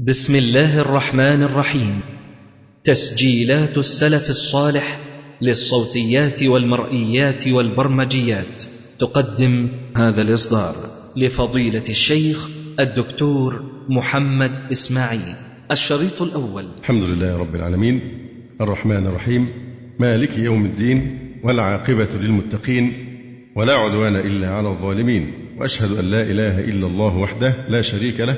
بسم الله الرحمن الرحيم. تسجيلات السلف الصالح للصوتيات والمرئيات والبرمجيات. تقدم هذا الإصدار لفضيلة الشيخ الدكتور محمد إسماعيل الشريط الأول. الحمد لله رب العالمين. الرحمن الرحيم. مالك يوم الدين والعاقبه للمتقين ولا عدوان إلا على الظالمين. وأشهد أن لا إله إلا الله وحده لا شريك له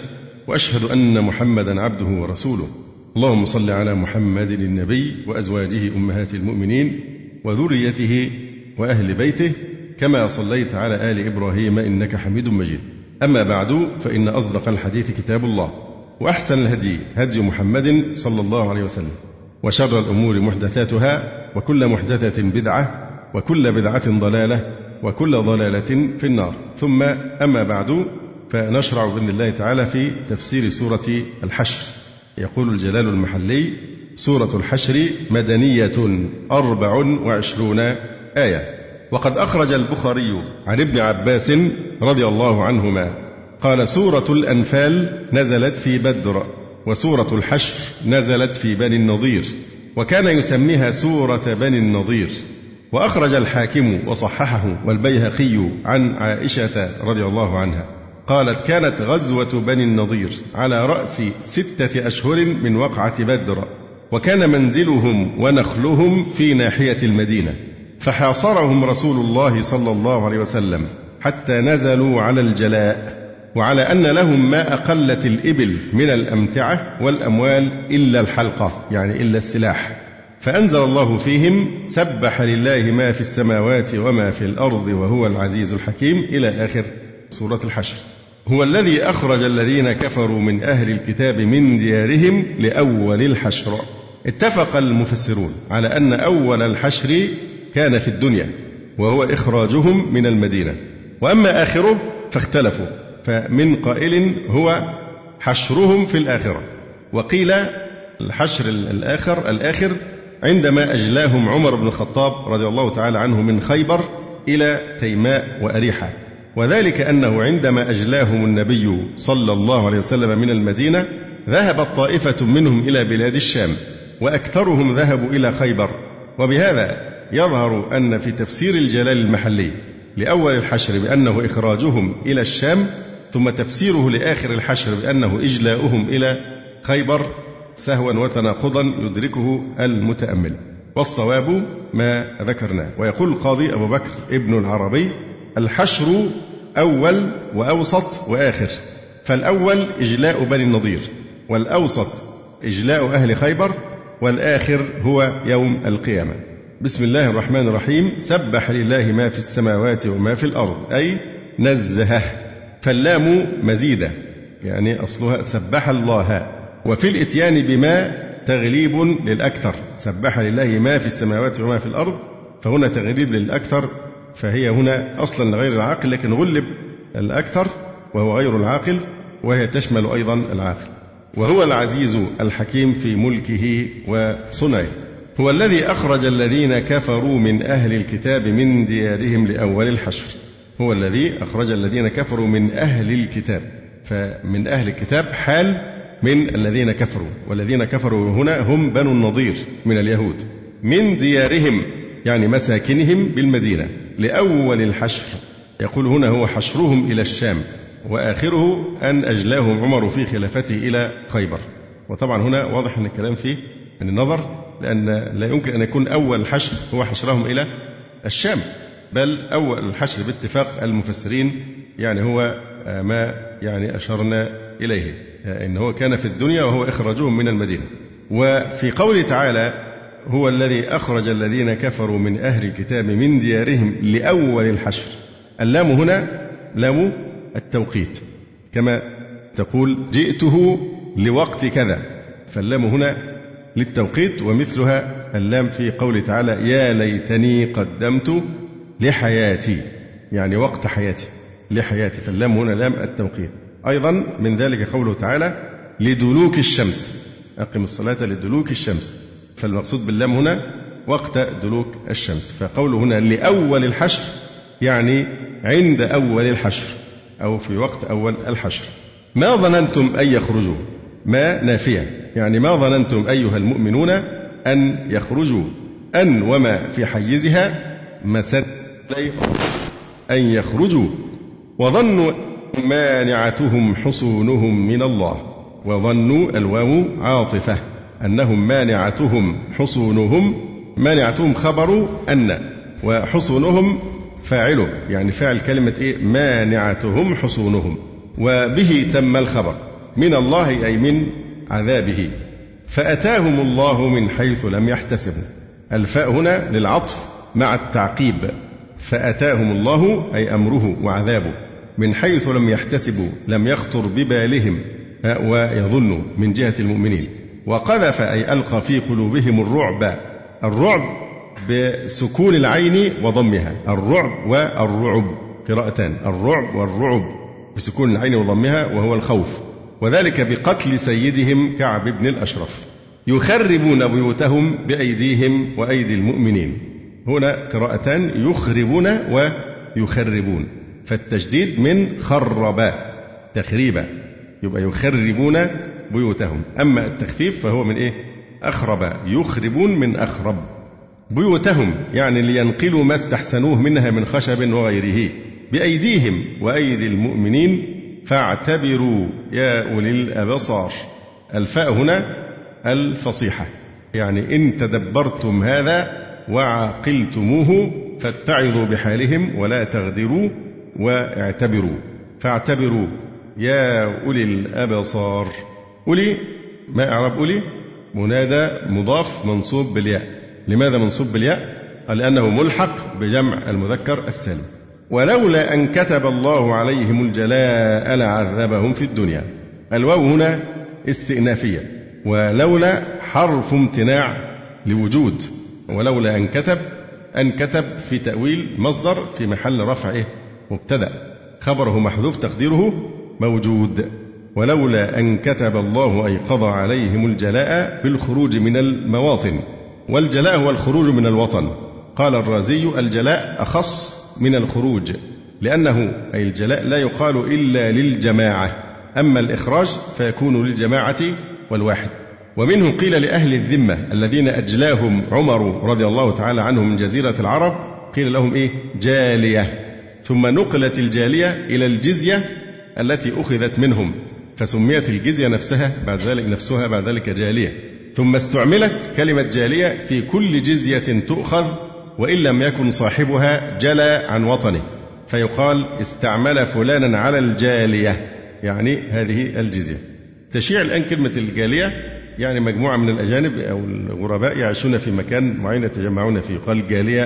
وأشهد أن محمدا عبده ورسوله. اللهم صل على محمد النبي وأزواجه أمهات المؤمنين وذريته وأهل بيته كما صليت على آل إبراهيم إنك حميد مجيد. أما بعد فإن أصدق الحديث كتاب الله وأحسن الهدي هدي محمد صلى الله عليه وسلم وشر الأمور محدثاتها وكل محدثة بدعة وكل بدعة ضلالة وكل ضلالة في النار. ثم أما بعد فنشرع بإذن الله تعالى في تفسير سورة الحشر. يقول الجلال المحلي سورة الحشر مدنية أربع وعشرون آية. وقد أخرج البخاري عن ابن عباس رضي الله عنهما قال سورة الأنفال نزلت في بدر وسورة الحشر نزلت في بني النضير وكان يسميها سورة بني النضير. وأخرج الحاكم وصححه والبيهقي عن عائشة رضي الله عنها. قالت كانت غزوة بني النضير على رأس ستة أشهر من وقعة بدر وكان منزلهم ونخلهم في ناحية المدينة فحاصرهم رسول الله صلى الله عليه وسلم حتى نزلوا على الجلاء وعلى أن لهم ما أقلت الإبل من الأمتعة والأموال إلا الحلقة يعني إلا السلاح. فأنزل الله فيهم سبح لله ما في السماوات وما في الأرض وهو العزيز الحكيم إلى آخر سورة الحشر. هو الذي أخرج الذين كفروا من أهل الكتاب من ديارهم لأول الحشر. اتفق المفسرون على أن أول الحشر كان في الدنيا وهو إخراجهم من المدينة. وأما آخره فاختلفوا فمن قائل هو حشرهم في الآخرة. وقيل الحشر الآخر الآخر عندما أجلاهم عمر بن الخطاب رضي الله تعالى عنه من خيبر إلى تيماء وأريحة. وذلك أنه عندما أجلاهم النبي صلى الله عليه وسلم من المدينة ذهبت طائفة منهم إلى بلاد الشام وأكثرهم ذهبوا إلى خيبر. وبهذا يظهر أن في تفسير الجلال المحلي لأول الحشر بأنه إخراجهم إلى الشام ثم تفسيره لآخر الحشر بأنه إجلاؤهم إلى خيبر سهوا وتناقضا يدركه المتأمل. والصواب ما ذكرناه. ويقول القاضي أبو بكر ابن العربي الحشر أول وأوسط وآخر. فالأول إجلاء بني النضير والأوسط إجلاء أهل خيبر والآخر هو يوم القيامة. بسم الله الرحمن الرحيم. سبح لله ما في السماوات وما في الأرض أي نزهه فاللام مزيدة يعني أصلها سبح الله. وفي الإتيان بما تغليب للأكثر. سبح لله ما في السماوات وما في الأرض فهنا تغليب للأكثر فهي هنا أصلا لغير العاقل لكن غلب الأكثر وهو غير العاقل وهي تشمل أيضا العاقل. وهو العزيز الحكيم في ملكه وصنعه. هو الذي أخرج الذين كفروا من أهل الكتاب من ديارهم لأول الحشر. هو الذي أخرج الذين كفروا من أهل الكتاب. فمن أهل الكتاب حال من الذين كفروا. والذين كفروا هنا هم بنو النضير من اليهود. من ديارهم يعني مساكنهم بالمدينة لأول الحشر. يقول هنا هو حشرهم إلى الشام وآخره أن أجلاهم عمر في خلافته إلى خيبر. وطبعا هنا واضح أن الكلام فيه من النظر لأن لا يمكن أن يكون أول الحشر هو حشرهم إلى الشام بل أول الحشر باتفاق المفسرين يعني هو ما يعني أشرنا إليه. إن هو كان في الدنيا وهو إخراجهم من المدينة. وفي قوله تعالى هو الذي أخرج الذين كفروا من أهل الكتاب من ديارهم لأول الحشر. اللام هنا لام التوقيت. كما تقول جئته لوقت كذا. فاللام هنا للتوقيت ومثلها اللام في قوله تعالى يا ليتني قدمت لحياتي. يعني وقت حياتي لحياتي. فاللام هنا لام التوقيت. أيضا من ذلك قوله تعالى لدلوك الشمس. أقم الصلاة لدلوك الشمس. فالمقصود باللام هنا وقت دلوك الشمس. فقوله هنا لأول الحشر يعني عند أول الحشر أو في وقت أول الحشر. ما ظننتم أن يخرجوا؟ ما نافية. يعني ما ظننتم أيها المؤمنون أن يخرجوا. أن وما في حيزها مسد أن يخرجوا. وظنوا مانعتهم حصونهم من الله. وظنوا الواو عاطفة. أنهم مانعتهم حصونهم مانعتهم خبر أن وحصونهم فاعله يعني فعل كلمة إيه؟ مانعتهم حصونهم. وبه تم الخبر من الله أي من عذابه. فأتاهم الله من حيث لم يحتسبوا. الفاء هنا للعطف مع التعقيب. فأتاهم الله أي أمره وعذابه. من حيث لم يحتسبوا لم يخطر ببالهم ويظنوا من جهة المؤمنين. وقذف أي ألقى في قلوبهم الرعب الرعب بسكون العين وضمها الرعب والرعب قراءتان الرعب والرعب بسكون العين وضمها وهو الخوف وذلك بقتل سيدهم كعب بن الأشرف. يخربون بيوتهم بأيديهم وأيدي المؤمنين. هنا قراءتان يخربون ويخربون. فالتشديد من خرب تخريبا يبقى يخربون بيوتهم. أما التخفيف فهو من إيه؟ أخرب. يخربون من أخرب. بيوتهم يعني لينقلوا ما استحسنوه منها من خشب وغيره. بأيديهم وأيدي المؤمنين. فاعتبروا يا أولي الأبصار. الفاء هنا الفصيحة. يعني إن تدبرتم هذا وعقلتموه فاتعظوا بحالهم ولا تغدروا واعتبروا. فاعتبروا يا أولي الأبصار. أولي ما إعراب أولي منادى مضاف منصوب بالياء. لماذا منصوب بالياء؟ لأنه ملحق بجمع المذكر السالم. ولولا أن كتب الله عليهم الجلاء لعذبهم في الدنيا. الواو هنا استئنافية. ولولا حرف امتناع لوجود. ولولا أن كتب أن كتب في تأويل مصدر في محل رفع إيه؟ مبتدأ. خبره محذوف تقديره موجود. ولولا أن كتب الله أي قضى عليهم الجلاء بالخروج من المواطن. والجلاء هو الخروج من الوطن. قال الرازي الجلاء أخص من الخروج لأنه أي الجلاء لا يقال إلا للجماعة. أما الإخراج فيكون للجماعة والواحد. ومنه قيل لأهل الذمة الذين أجلاهم عمر رضي الله تعالى عنه من جزيرة العرب قيل لهم إيه؟ جالية. ثم نقلت الجالية إلى الجزية التي أخذت منهم. فسميت الجزية نفسها بعد ذلك نفسها بعد ذلك جالية. ثم استعملت كلمة جالية في كل جزية تؤخذ وإن لم يكن صاحبها جلى عن وطنه. فيقال استعمل فلانا على الجالية. يعني هذه الجزية. تشيع الآن كلمة الجالية يعني مجموعة من الأجانب أو الغرباء يعيشون في مكان معين يتجمعون فيه قال الجالية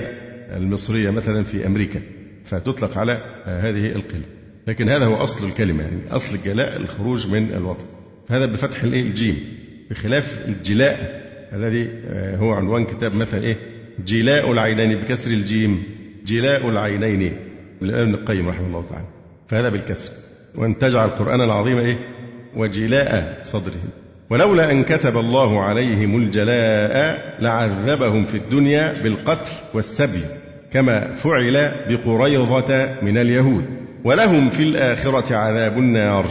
المصرية مثلا في أمريكا. فتطلق على هذه القلة. لكن هذا هو أصل الكلمة يعني أصل الجلاء الخروج من الوطن. فهذا بفتح الإيه؟ الجيم بخلاف الجلاء الذي هو عنوان كتاب مثلا إيه؟ جلاء العينين بكسر الجيم جلاء العينين لابن القيم رحمه الله تعالى. فهذا بالكسر. وأن تجعل القرآن العظيم إيه؟ وجلاء صدرهم ولولا أن كتب الله عليهم الجلاء لعذبهم في الدنيا بالقتل والسبي كما فعل بقريظة من اليهود. ولهم في الآخرة عذاب النار.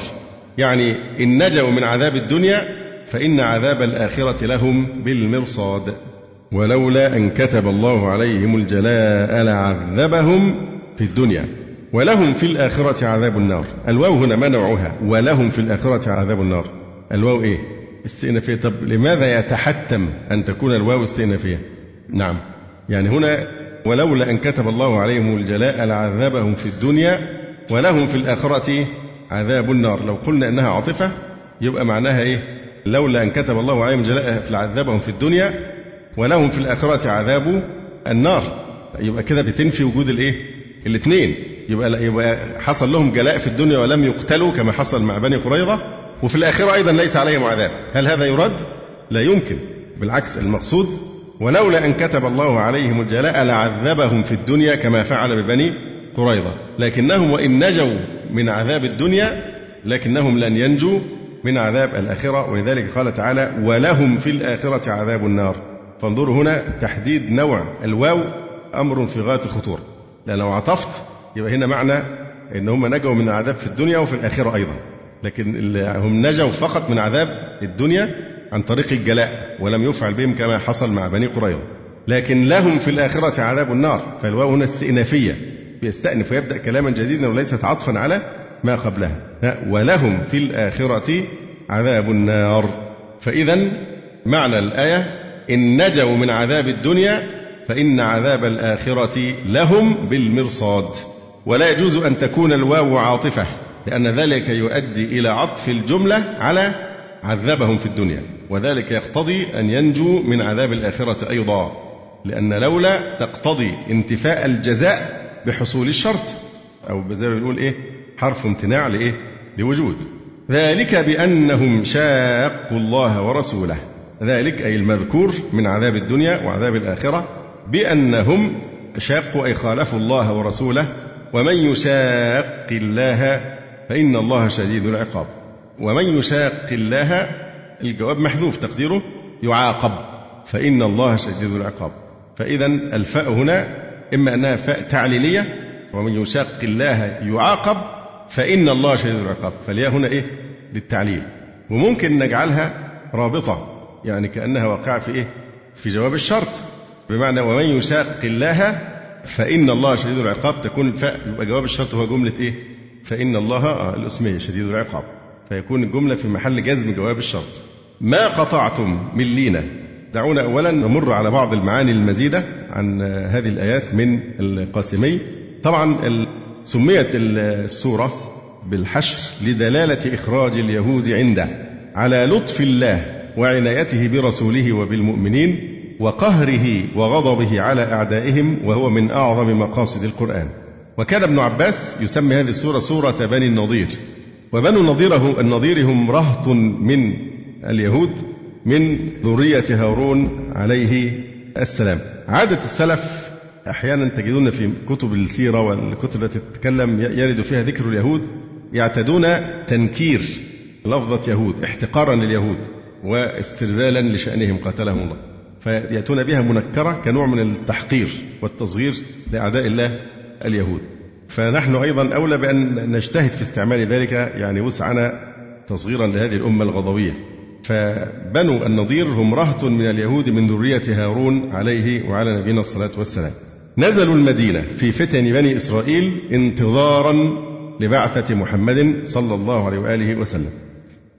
يعني إن نجوا من عذاب الدنيا فإن عذاب الآخرة لهم بالمرصاد. ولولا أن كتب الله عليهم الجلاء لعذبهم في الدنيا. ولهم في الآخرة عذاب النار. الواو هنا ما نوعها؟ ولهم في الآخرة عذاب النار. الواو إيه؟ استئنافية. طب لماذا يتحتم أن تكون الواو استئنافية؟ نعم. يعني هنا ولولا أن كتب الله عليهم الجلاء لعذبهم في الدنيا ولهم في الآخرة عذاب النار. لو قلنا أنها عاطفة يبقى معناها إيه؟ لولا أن كتب الله عليهم الجلاء لعذبهم في الدنيا ولهم في الآخرة عذاب النار. يبقى كده بتنفي وجود الإيه؟ الاثنين يبقى يبقى حصل لهم جلاء في الدنيا ولم يقتلوا كما حصل مع بني قريظة وفي الآخرة أيضا ليس عليهم عذاب. هل هذا يرد؟ لا يمكن. بالعكس المقصود ولولا أن كتب الله عليهم الجلاء لعذبهم في الدنيا كما فعل ببني قريظة. لكنهم وإن نجوا من عذاب الدنيا لكنهم لن ينجوا من عذاب الآخرة. ولذلك قال تعالى ولهم في الآخرة عذاب النار. فانظروا هنا تحديد نوع الواو أمر في غاية الخطورة لأن لو عطفت يبقى هنا معنى إن هم نجوا من العذاب في الدنيا وفي الآخرة أيضا. لكن هم نجوا فقط من عذاب الدنيا عن طريق الجلاء ولم يفعل بهم كما حصل مع بني قريظة. لكن لهم في الآخرة عذاب النار. فالواو هنا استئنافية. يستأنف ويبدأ كلاما جديدا وليست عطفا على ما قبلها. ولهم في الآخرة عذاب النار. فإذا معنى الآية إن نجوا من عذاب الدنيا فإن عذاب الآخرة لهم بالمرصاد. ولا يجوز أن تكون الواو عاطفة لأن ذلك يؤدي إلى عطف الجملة على عذبهم في الدنيا. وذلك يقتضي أن ينجوا من عذاب الآخرة أيضا لأن لولا تقتضي انتفاء الجزاء بحصول الشرط. أو زي ما بنقول إيه حرف امتناع لإيه؟ لوجود. ذلك بأنهم شاقوا الله ورسوله. ذلك أي المذكور من عذاب الدنيا وعذاب الآخرة بأنهم شاقوا أي خالفوا الله ورسوله. ومن يشاق الله فإن الله شديد العقاب. ومن يشاق الله الجواب محذوف تقديره يعاقب. فإن الله شديد العقاب. فإذا الفاء هنا إما أنها تعليلية ومن يشاق الله يعاقب فإن الله شديد العقاب. فالياء هنا إيه؟ للتعليل. وممكن نجعلها رابطة يعني كأنها واقعة في إيه؟ في جواب الشرط. بمعنى ومن يشاق الله فإن الله شديد العقاب. تكون يبقى جواب الشرط هو جملة إيه؟ فإن الله آه الأسمية شديد العقاب. فيكون الجملة في محل جزم جواب الشرط. ما قطعتم من لينة. دعونا أولا نمر على بعض المعاني المزيدة عن هذه الآيات من القاسمي. طبعا سميت السورة بالحشر لدلالة إخراج اليهود عنده على لطف الله وعنايته برسوله وبالمؤمنين وقهره وغضبه على أعدائهم وهو من أعظم مقاصد القرآن. وكان ابن عباس يسمي هذه السورة سورة بني النضير. وبنو النضير النضير هم رهط من اليهود من ذرية هارون عليه السلام. عادة السلف أحيانا تجدون في كتب السيرة والكتب التي تتكلم يرد فيها ذكر اليهود يعتدون تنكير لفظة يهود احتقارا لليهود واسترذالا لشأنهم قاتلهم الله. فيأتون بها منكرة كنوع من التحقير والتصغير لأعداء الله اليهود. فنحن أيضا أولى بأن نجتهد في استعمال ذلك يعني وسعنا تصغيرا لهذه الأمة الغضوية فبنو النضير هم رهط من اليهود من ذرية هارون عليه وعلى نبينا الصلاة والسلام. نزلوا المدينة في فتن بني إسرائيل انتظارا لبعثة محمد صلى الله عليه وآله وسلم.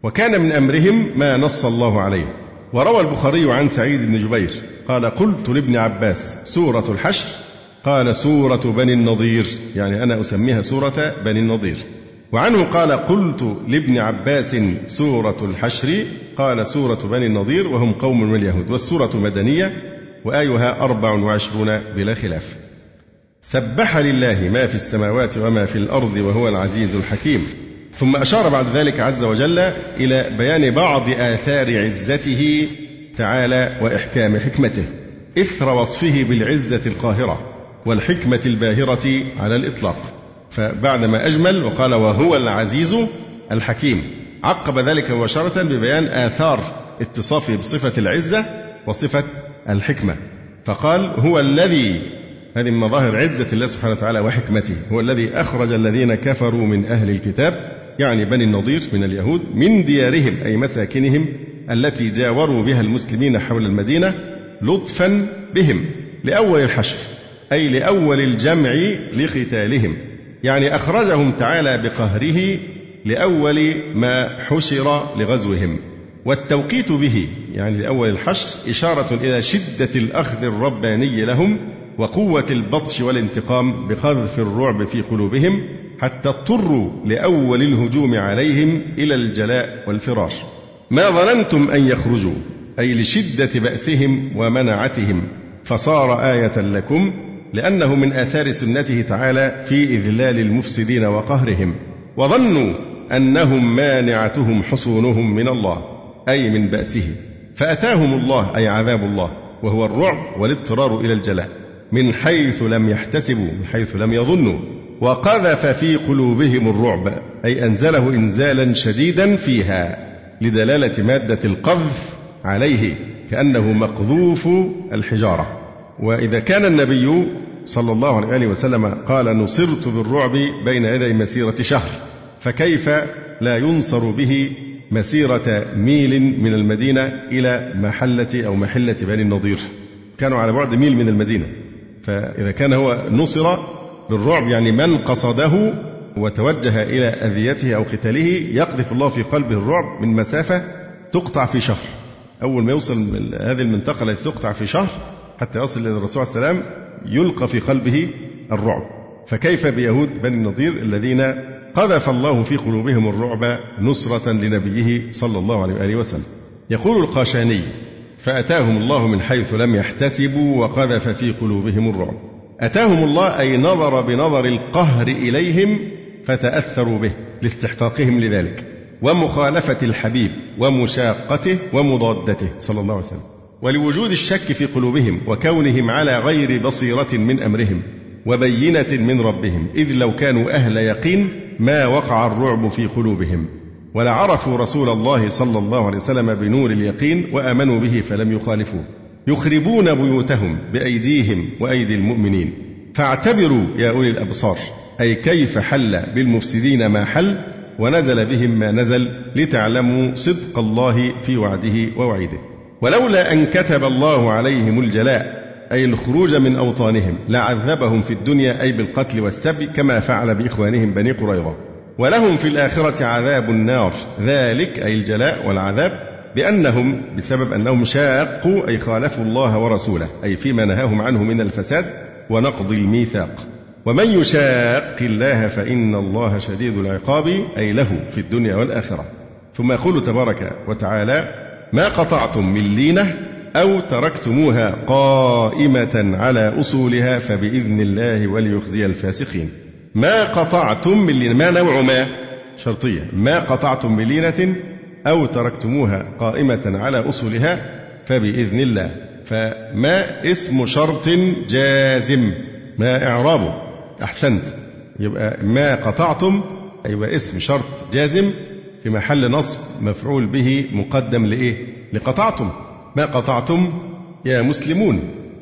وكان من أمرهم ما نص الله عليه. وروى البخاري عن سعيد بن جبير قال قلت لابن عباس سورة الحشر؟ قال سورة بني النضير. يعني أنا أسميها سورة بني النضير. وعنه قال قلت لابن عباس سورة الحشر قال سورة بني النضير وهم قوم من اليهود والسورة مدنية وآيها أربع وعشرون بلا خلاف. سبح لله ما في السماوات وما في الأرض وهو العزيز الحكيم. ثم أشار بعد ذلك عز وجل إلى بيان بعض آثار عزته تعالى وإحكام حكمته. إثر وصفه بالعزة القاهرة والحكمة الباهرة على الإطلاق. فبعدما أجمل وقال وهو العزيز الحكيم. عقب ذلك مباشرة ببيان آثار اتصافه بصفة العزة وصفة الحكمة. فقال هو الذي هذه من مظاهر عزة الله سبحانه وتعالى وحكمته هو الذي أخرج الذين كفروا من أهل الكتاب يعني بني النضير من اليهود من ديارهم أي مساكنهم التي جاوروا بها المسلمين حول المدينة لطفا بهم لأول الحشر أي لأول الجمع لقتالهم. يعني أخرجهم تعالى بقهره لأول ما حشر لغزوهم. والتوقيت به يعني لأول الحشر إشارة إلى شدة الأخذ الرباني لهم وقوة البطش والانتقام بقذف الرعب في قلوبهم حتى اضطروا لأول الهجوم عليهم إلى الجلاء والفراش. ما ظننتم أن يخرجوا أي لشدة بأسهم ومنعتهم فصار آية لكم لأنه من آثار سنته تعالى في إذلال المفسدين وقهرهم وظنوا أنهم مانعتهم حصونهم من الله أي من بأسه. فأتاهم الله أي عذاب الله وهو الرعب والاضطرار إلى الجلاء من حيث لم يحتسبوا من حيث لم يظنوا. وقذف في قلوبهم الرعب أي أنزله إنزالا شديدا فيها لدلالة مادة القذف عليه كأنه مقذوف الحجارة. وإذا كان النبي صلى الله عليه وسلم قال نصرت بالرعب بين يدي مسيرة شهر فكيف لا ينصر به مسيرة ميل من المدينة إلى محلة أو محلة بني النضير؟ كانوا على بعد ميل من المدينة. فإذا كان هو نصر بالرعب يعني من قصده وتوجه إلى أذيته أو قتاله يقذف الله في قلبه الرعب من مسافة تقطع في شهر. أول ما يوصل هذه المنطقة التي تقطع في شهر حتى يصل إلى الرسول عليه السلام يلقى في قلبه الرعب. فكيف بيهود بني النضير الذين قذف الله في قلوبهم الرعب نصرة لنبيه صلى الله عليه وآله وسلم؟ يقول القاشاني فأتاهم الله من حيث لم يحتسبوا وقذف في قلوبهم الرعب. أتاهم الله أي نظر بنظر القهر إليهم فتأثروا به لاستحقاقهم لذلك. ومخالفة الحبيب ومشاقته ومضادته صلى الله عليه وسلم. ولوجود الشك في قلوبهم وكونهم على غير بصيرة من أمرهم وبينة من ربهم إذ لو كانوا أهل يقين ما وقع الرعب في قلوبهم. ولعرفوا رسول الله صلى الله عليه وسلم بنور اليقين وآمنوا به فلم يخالفوه. يخربون بيوتهم بأيديهم وأيدي المؤمنين. فاعتبروا يا أولي الأبصار أي كيف حل بالمفسدين ما حل؟ ونزل بهم ما نزل لتعلموا صدق الله في وعده ووعيده. ولولا أن كتب الله عليهم الجلاء أي الخروج من أوطانهم لعذبهم في الدنيا أي بالقتل والسبي كما فعل بإخوانهم بني قريظة. ولهم في الآخرة عذاب النار. ذلك أي الجلاء والعذاب بأنهم بسبب أنهم شاقوا أي خالفوا الله ورسوله أي فيما نهاهم عنه من الفساد ونقض الميثاق. ومن يشاق الله فإن الله شديد العقاب أي له في الدنيا والآخرة. ثم يقول تبارك وتعالى ما قطعتم من لينة أو تركتموها قائمة على أصولها فبإذن الله وليخزي الفاسقين. ما قطعتم من لينة ما نوع ما؟ شرطية. ما قطعتم من لينة أو تركتموها قائمة على أصولها فبإذن الله. فما اسم شرط جازم؟ ما إعرابه. أحسنت. يبقى ما قطعتم يبقى اسم شرط جازم في محل نصب مفعول به مقدم لإيه؟ لقطعتم. ما قطعتم؟ يا مسلمون.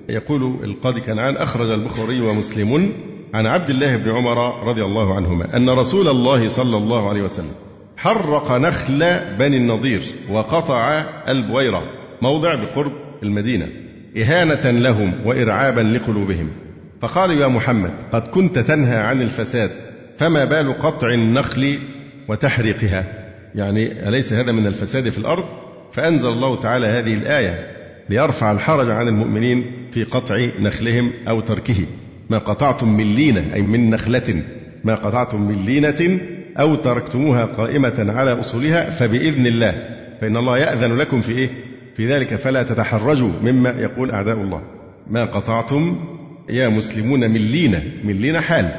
يقول القاضي كنعان أخرج البخاري ومسلم عن عبد الله بن عمر رضي الله عنهما أن رسول الله صلى الله عليه وسلم حرق نخل بني النضير وقطع البويرة موضع بقرب المدينة إهانة لهم وإرعابا لقلوبهم. فقال يا محمد قد كنت تنهى عن الفساد فما بال قطع النخل وتحريقها؟ يعني أليس هذا من الفساد في الأرض؟ فأنزل الله تعالى هذه الآية ليرفع الحرج عن المؤمنين في قطع نخلهم أو تركه. ما قطعتم من لينة أي من نخلة. ما قطعتم من لينة أو تركتموها قائمة على أصولها فبإذن الله. فإن الله يأذن لكم في إيه؟ في ذلك فلا تتحرجوا مما يقول أعداء الله. ما قطعتم يا مسلمون من لينة. من لينة حال.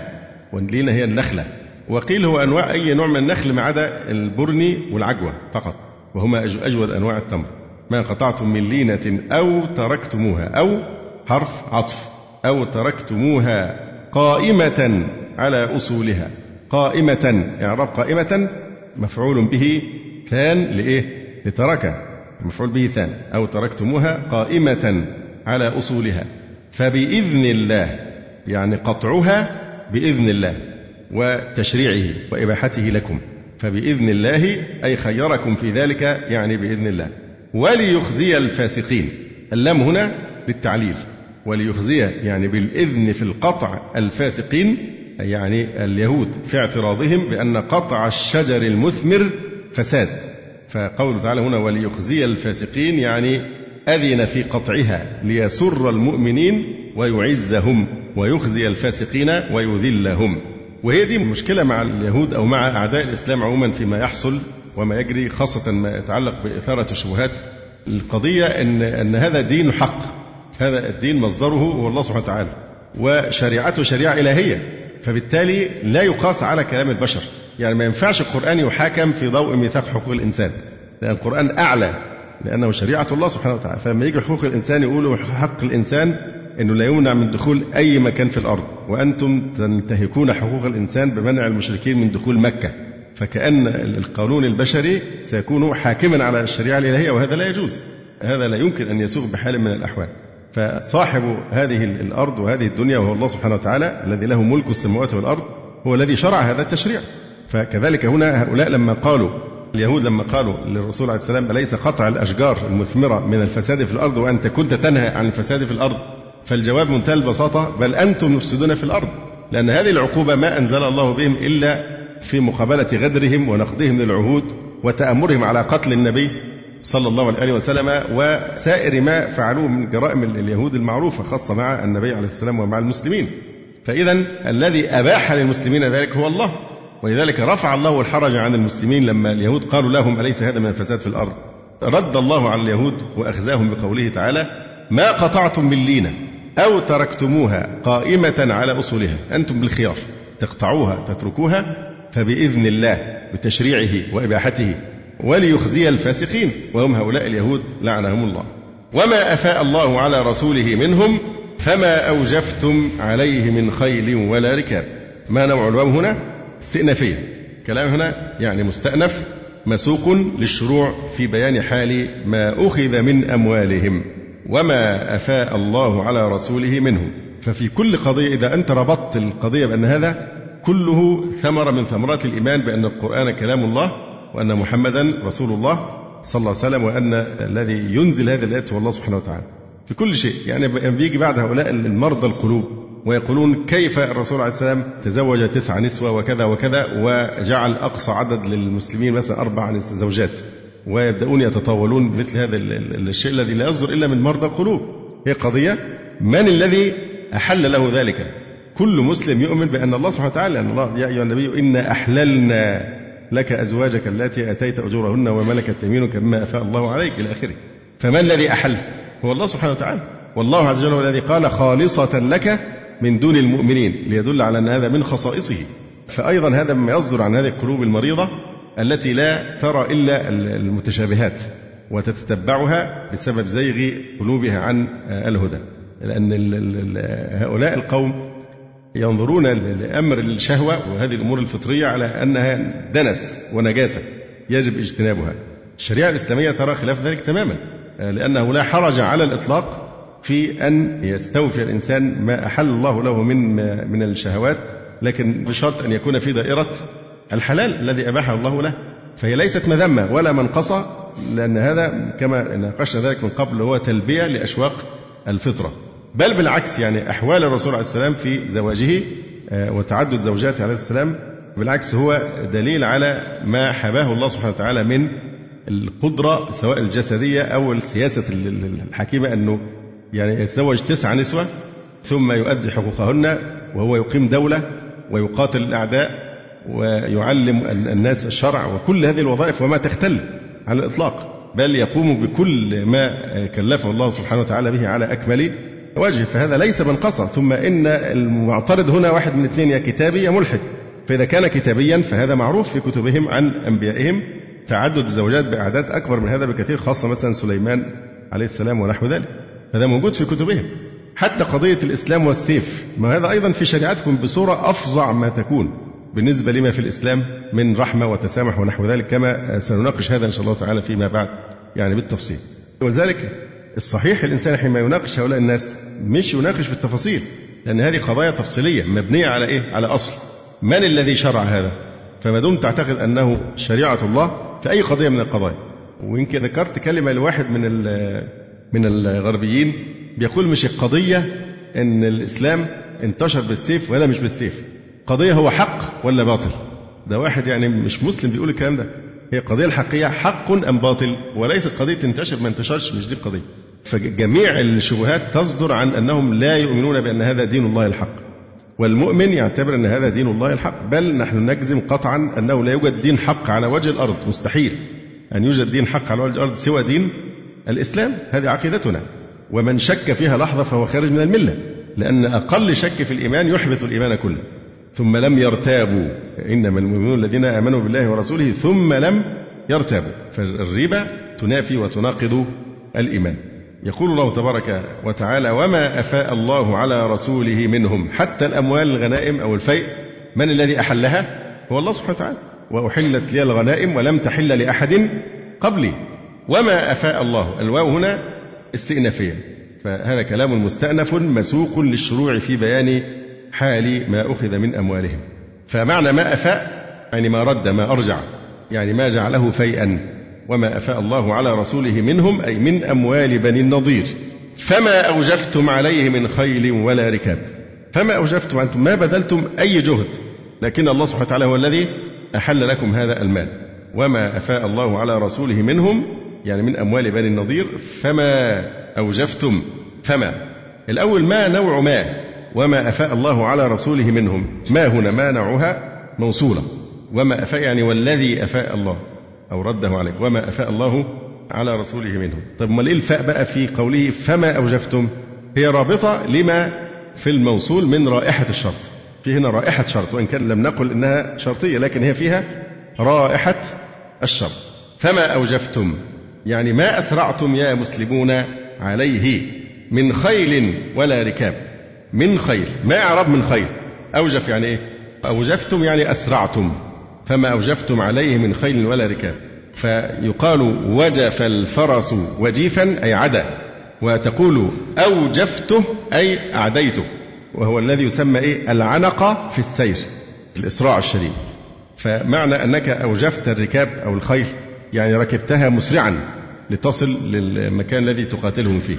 واللينة هي النخلة. وقيل هو أنواع أي نوع من النخل ما عدا البرني والعجوة فقط وهما أجود أنواع التمر. ما قطعتم من لينة أو تركتموها أو حرف عطف أو تركتموها قائمة على أصولها. قائمة إعراب قائمة مفعول به ثان لإيه؟ لترك مفعول به ثان. أو تركتموها قائمة على أصولها. فبإذن الله يعني قطعها بإذن الله. وتشريعه وإباحته لكم. فبإذن الله أي خيركم في ذلك يعني بإذن الله. وليخزي الفاسقين. اللام هنا للتعليل وليخزي يعني بالإذن في القطع الفاسقين يعني اليهود في اعتراضهم بأن قطع الشجر المثمر فساد. فقوله تعالى هنا وليخزي الفاسقين يعني أذن في قطعها ليسر المؤمنين ويعزهم ويخزي الفاسقين ويذلهم. وهي دي مشكلة مع اليهود أو مع أعداء الإسلام عموما فيما يحصل وما يجري خاصة ما يتعلق بإثارة الشبهات. القضية أن أن هذا دين حق. هذا الدين مصدره هو الله سبحانه وتعالى. وشريعته شريعة إلهية. فبالتالي لا يقاس على كلام البشر. يعني ما ينفعش القرآن يحاكم في ضوء ميثاق حقوق الإنسان. لأن القرآن أعلى. لأنه شريعة الله سبحانه وتعالى. فلما يجي حقوق الإنسان يقولوا حق الإنسان أنه لا يمنع من دخول أي مكان في الأرض وأنتم تنتهكون حقوق الإنسان بمنع المشركين من دخول مكة فكأن القانون البشري سيكون حاكما على الشريعة الإلهية وهذا لا يجوز هذا لا يمكن أن يسوغ بحال من الأحوال. فصاحب هذه الأرض وهذه الدنيا وهو الله سبحانه وتعالى الذي له ملك السماوات والأرض هو الذي شرع هذا التشريع. فكذلك هنا هؤلاء لما قالوا اليهود لما قالوا للرسول عليه السلام أليس قطع الأشجار المثمرة من الفساد في الأرض وأنت كنت تنهى عن الفساد في الأرض؟ فالجواب منتهى البساطة بل أنتم مفسدون في الأرض لأن هذه العقوبة ما أنزل الله بهم إلا في مقابلة غدرهم ونقضهم للعهود وتأمرهم على قتل النبي صلى الله عليه وسلم وسائر ما فعلوه من جرائم اليهود المعروفة خاصة مع النبي عليه السلام ومع المسلمين. فإذا الذي أباح للمسلمين ذلك هو الله ولذلك رفع الله الحرج عن المسلمين لما اليهود قالوا لهم أليس هذا من الفساد في الأرض؟ رد الله على اليهود وأخزاهم بقوله تعالى ما قطعتم من لينة أو تركتموها قائمة على أصولها. أنتم بالخيار. تقطعوها تتركوها فبإذن الله بتشريعه وإباحته. وليخزي الفاسقين. وهم هؤلاء اليهود لعنهم الله. وما أفاء الله على رسوله منهم فما أوجفتم عليه من خيل ولا ركاب. ما نوع الواو هنا؟ استئنافية. كلام هنا يعني مستأنف مسوق للشروع في بيان حال ما أخذ من أموالهم. وما أفاء الله على رسوله منهم ففي كل قضية إذا أنت ربطت القضية بأن هذا كله ثمرة من ثمرات الإيمان بأن القرآن كلام الله وأن محمدا رسول الله صلى الله عليه وسلم وأن الذي ينزل هذه الآيات هو الله سبحانه وتعالى. في كل شيء يعني بيجي بعد هؤلاء المرضى القلوب ويقولون كيف الرسول عليه السلام تزوج تسع نسوة وكذا وكذا وجعل أقصى عدد للمسلمين مثلا أربع زوجات ويبدأون يتطاولون بمثل هذا الشيء الذي لا يصدر إلا من مرضى القلوب. هي قضية من الذي أحل له ذلك؟ كل مسلم يؤمن بأن الله سبحانه وتعالى أن الله يا أيها النبي إنا أحللنا لك أزواجك التي أتيت أجورهن وملكت يمينك مما أفاء الله عليك إلى آخره. فما الذي أحل؟ هو الله سبحانه وتعالى. والله عز وجل هو الذي قال خالصة لك من دون المؤمنين ليدل على أن هذا من خصائصه. فأيضا هذا مما يصدر عن هذه القلوب المريضة التي لا ترى إلا المتشابهات وتتتبعها بسبب زيغ قلوبها عن الهدى. لأن هؤلاء القوم ينظرون لأمر الشهوة وهذه الأمور الفطرية على أنها دنس ونجاسة يجب اجتنابها. الشريعة الإسلامية ترى خلاف ذلك تماما لأنه لا حرج على الإطلاق في أن يستوفي الإنسان ما أحل الله له من من الشهوات لكن بشرط أن يكون في دائرة الحلال الذي أباحه الله له فهي ليست مذمة ولا منقصة لأن هذا كما ناقشنا ذلك من قبل هو تلبية لأشواق الفطرة. بل بالعكس يعني أحوال الرسول عليه السلام في زواجه آه، وتعدد زوجاته عليه السلام بالعكس هو دليل على ما حباه الله سبحانه وتعالى من القدرة سواء الجسدية أو السياسة الحكيمة أنه يعني يتزوج تسع نسوة ثم يؤدي حقوقهن وهو يقيم دولة ويقاتل الأعداء ويعلم الناس الشرع وكل هذه الوظائف وما تختل على الإطلاق بل يقوم بكل ما كلفه الله سبحانه وتعالى به على أكمل وجه. فهذا ليس منقصا ثم إن المعترض هنا واحد من اثنين يا كتابي يا ملحد. فإذا كان كتابيا فهذا معروف في كتبهم عن أنبيائهم. تعدد الزوجات بأعداد أكبر من هذا بكثير خاصة مثلا سليمان عليه السلام ونحو ذلك. هذا موجود في كتبهم. حتى قضية الإسلام والسيف ما هذا أيضا في شريعتكم بصورة أفظع ما تكون. بالنسبة لما في الإسلام من رحمة وتسامح ونحو ذلك كما سنناقش هذا إن شاء الله تعالى فيما بعد يعني بالتفصيل. ولذلك الصحيح الإنسان حينما يناقش هؤلاء الناس مش يناقش في التفاصيل لأن هذه قضايا تفصيلية مبنية على إيه؟ على أصل. من الذي شرع هذا؟ فما دمت تعتقد أنه شريعة الله في أي قضية من القضايا. ويمكن ذكرت كلمة لواحد من من الغربيين بيقول مش القضية أن الإسلام انتشر بالسيف ولا مش بالسيف. قضية هو حق ولا باطل؟ ده واحد يعني مش مسلم بيقول الكلام ده. هي القضية الحقيقية حق أم باطل؟ وليست قضية انتشر ما انتشرش مش دي القضية. فجميع الشبهات تصدر عن أنهم لا يؤمنون بأن هذا دين الله الحق. والمؤمن يعتبر أن هذا دين الله الحق بل نحن نجزم قطعا أنه لا يوجد دين حق على وجه الأرض. مستحيل أن يوجد دين حق على وجه الأرض سوى دين الإسلام. هذه عقيدتنا. ومن شك فيها لحظة فهو خارج من الملة لأن أقل شك في الإيمان يحبط الإيمان كله. ثم لم يرتابوا. إنما المؤمنون الذين آمنوا بالله ورسوله ثم لم يرتابوا. فالريبة تنافي وتناقض الإيمان. يقول الله تبارك وتعالى وما أفاء الله على رسوله منهم حتى الأموال الغنائم أو الفيء. من الذي أحلها؟ هو الله سبحانه وتعالى. وأحلت لي الغنائم ولم تحل لأحد قبلي. وما أفاء الله. الواو هنا استئنافية. فهذا كلام مستأنف مسوق للشروع في بيان حال ما أخذ من أموالهم. فمعنى ما أفاء يعني ما رد ما أرجع. يعني ما جعله فيئا. وما أفاء الله على رسوله منهم أي من أموال بني النضير. فما أوجفتم عليه من خيل ولا ركاب. فما أوجفتم أنتم ما بذلتم أي جهد. لكن الله سبحانه وتعالى هو الذي أحل لكم هذا المال. وما أفاء الله على رسوله منهم يعني من أموال بني النضير. فما أوجفتم فما. الأول ما نوع ما؟ وما أفاء الله على رسوله منهم. ما هنا ما نوعها موصولة. وما أفاء يعني والذي أفاء الله أو رده عليه وما أفاء الله على رسوله منهم. طيب ما إيه الفاء بقى في قوله فما أوجفتم؟ هي رابطة لما في الموصول من رائحة الشرط. في هنا رائحة شرط وإن كان لم نقل إنها شرطية لكن هي فيها رائحة الشرط. فما أوجفتم؟ يعني ما أسرعتم يا مسلمون عليه من خيل ولا ركاب. من خيل. ما إعراب من خيل. أوجف يعني إيه؟ أوجفتم يعني أسرعتم. فما أوجفتم عليه من خيل ولا ركاب. فيقال وجف الفرس وجيفا أي عدا. وتقول أوجفته أي أعديته. وهو الذي يسمى إيه؟ العنقة في السير الإسراع الشديد. فمعنى أنك أوجفت الركاب أو الخيل يعني ركبتها مسرعا لتصل للمكان الذي تقاتلهم فيه.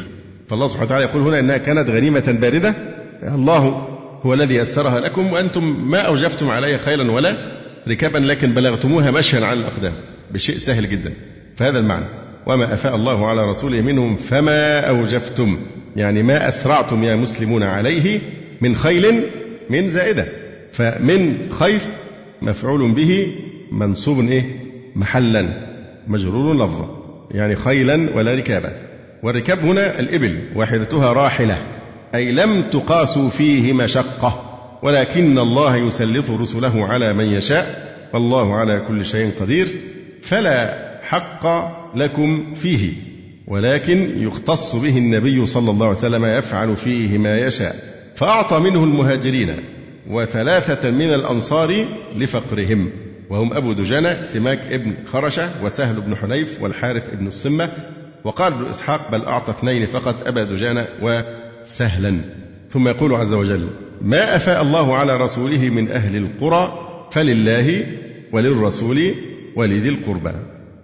فالله سبحانه وتعالى يقول هنا أنها كانت غنيمة باردة الله هو الذي يسرها لكم وأنتم ما أوجفتم عليها خيلا ولا ركابا لكن بلغتموها مشيا على الأقدام بشيء سهل جدا. فهذا المعنى. وما أفاء الله على رسوله منهم فما أوجفتم يعني ما أسرعتم يا مسلمون عليه من خيل من زائدة. فمن خيل مفعول به منصوب إيه؟ محلا مجرور لفظا يعني خيلا ولا ركابا. والركاب هنا الإبل واحدتها راحلة. أي لم تقاسوا فيه مشقة ولكن الله يسلط رسله على من يشاء والله على كل شيء قدير فلا حق لكم فيه ولكن يختص به النبي صلى الله عليه وسلم يفعل فيه ما يشاء فأعطى منه المهاجرين وثلاثة من الأنصار لفقرهم وهم أبو دجانة سماك ابن خرشة وسهل بن حنيف والحارث ابن الصمة وقال ابن إسحاق بل أعطى اثنين فقط أبا دجانة وسهلا ثم يقول عز وجل ما أفاء الله على رسوله من أهل القرى فلله وللرسول ولذي القربى.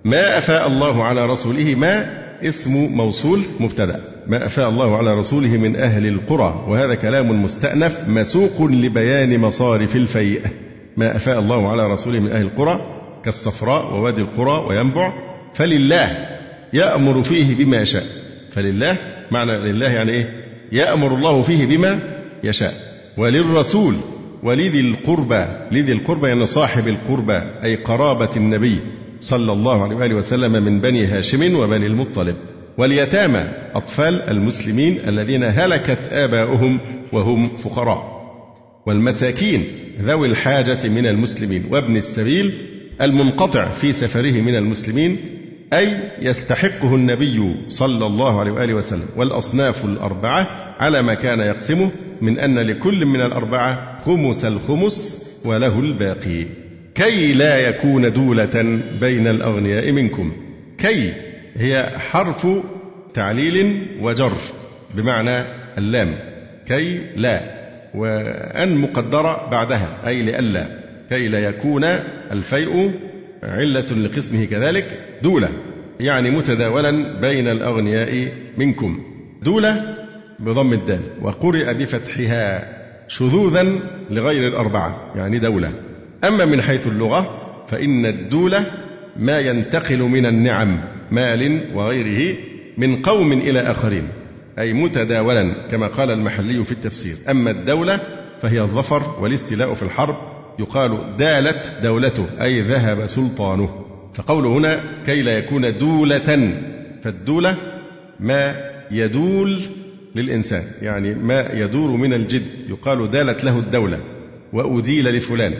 ما أفاء الله على رسوله ما؟ اسم موصول مبتدأ. ما أفاء الله على رسوله من أهل القرى وهذا كلام مستأنف مسوق لبيان مصارف الفيء. ما أفاء الله على رسوله من أهل القرى كالصفراء ووادي القرى وينبع فلله يأمر فيه بما يشاء فلله معنى لله يعني إيه؟ يأمر الله فيه بما يشاء. وللرسول ولذي القربى لذي القربى يعني صاحب القربى أي قرابة النبي صلى الله عليه وآله وسلم من بني هاشم وبني المطلب. واليتامى أطفال المسلمين الذين هلكت آباؤهم وهم فقراء. والمساكين ذوي الحاجة من المسلمين. وابن السبيل المنقطع في سفره من المسلمين. أي يستحقه النبي صلى الله عليه وآله وسلم. والأصناف الأربعة على ما كان يقسمه من أن لكل من الأربعة خمس الخمس وله الباقي. كي لا يكون دولة بين الأغنياء منكم. كي هي حرف تعليل وجر بمعنى اللام. كي لا وأن مقدرة بعدها أي لئلا. كي لا يكون الفيء علة لقسمه كذلك. دولة يعني متداولا بين الأغنياء منكم. دولة بضم الدال وقرئ بفتحها شذوذا لغير الأربعة يعني دولة أما من حيث اللغة فإن الدولة ما ينتقل من النعم مال وغيره من قوم إلى آخرين أي متداولا كما قال المحلي في التفسير. أما الدولة فهي الظفر والاستيلاء في الحرب يقال دالت دولته أي ذهب سلطانه. فقوله هنا كي لا يكون دولة فالدولة ما يدول للإنسان يعني ما يدور من الجد يقال دالت له الدولة وأديل لفلان.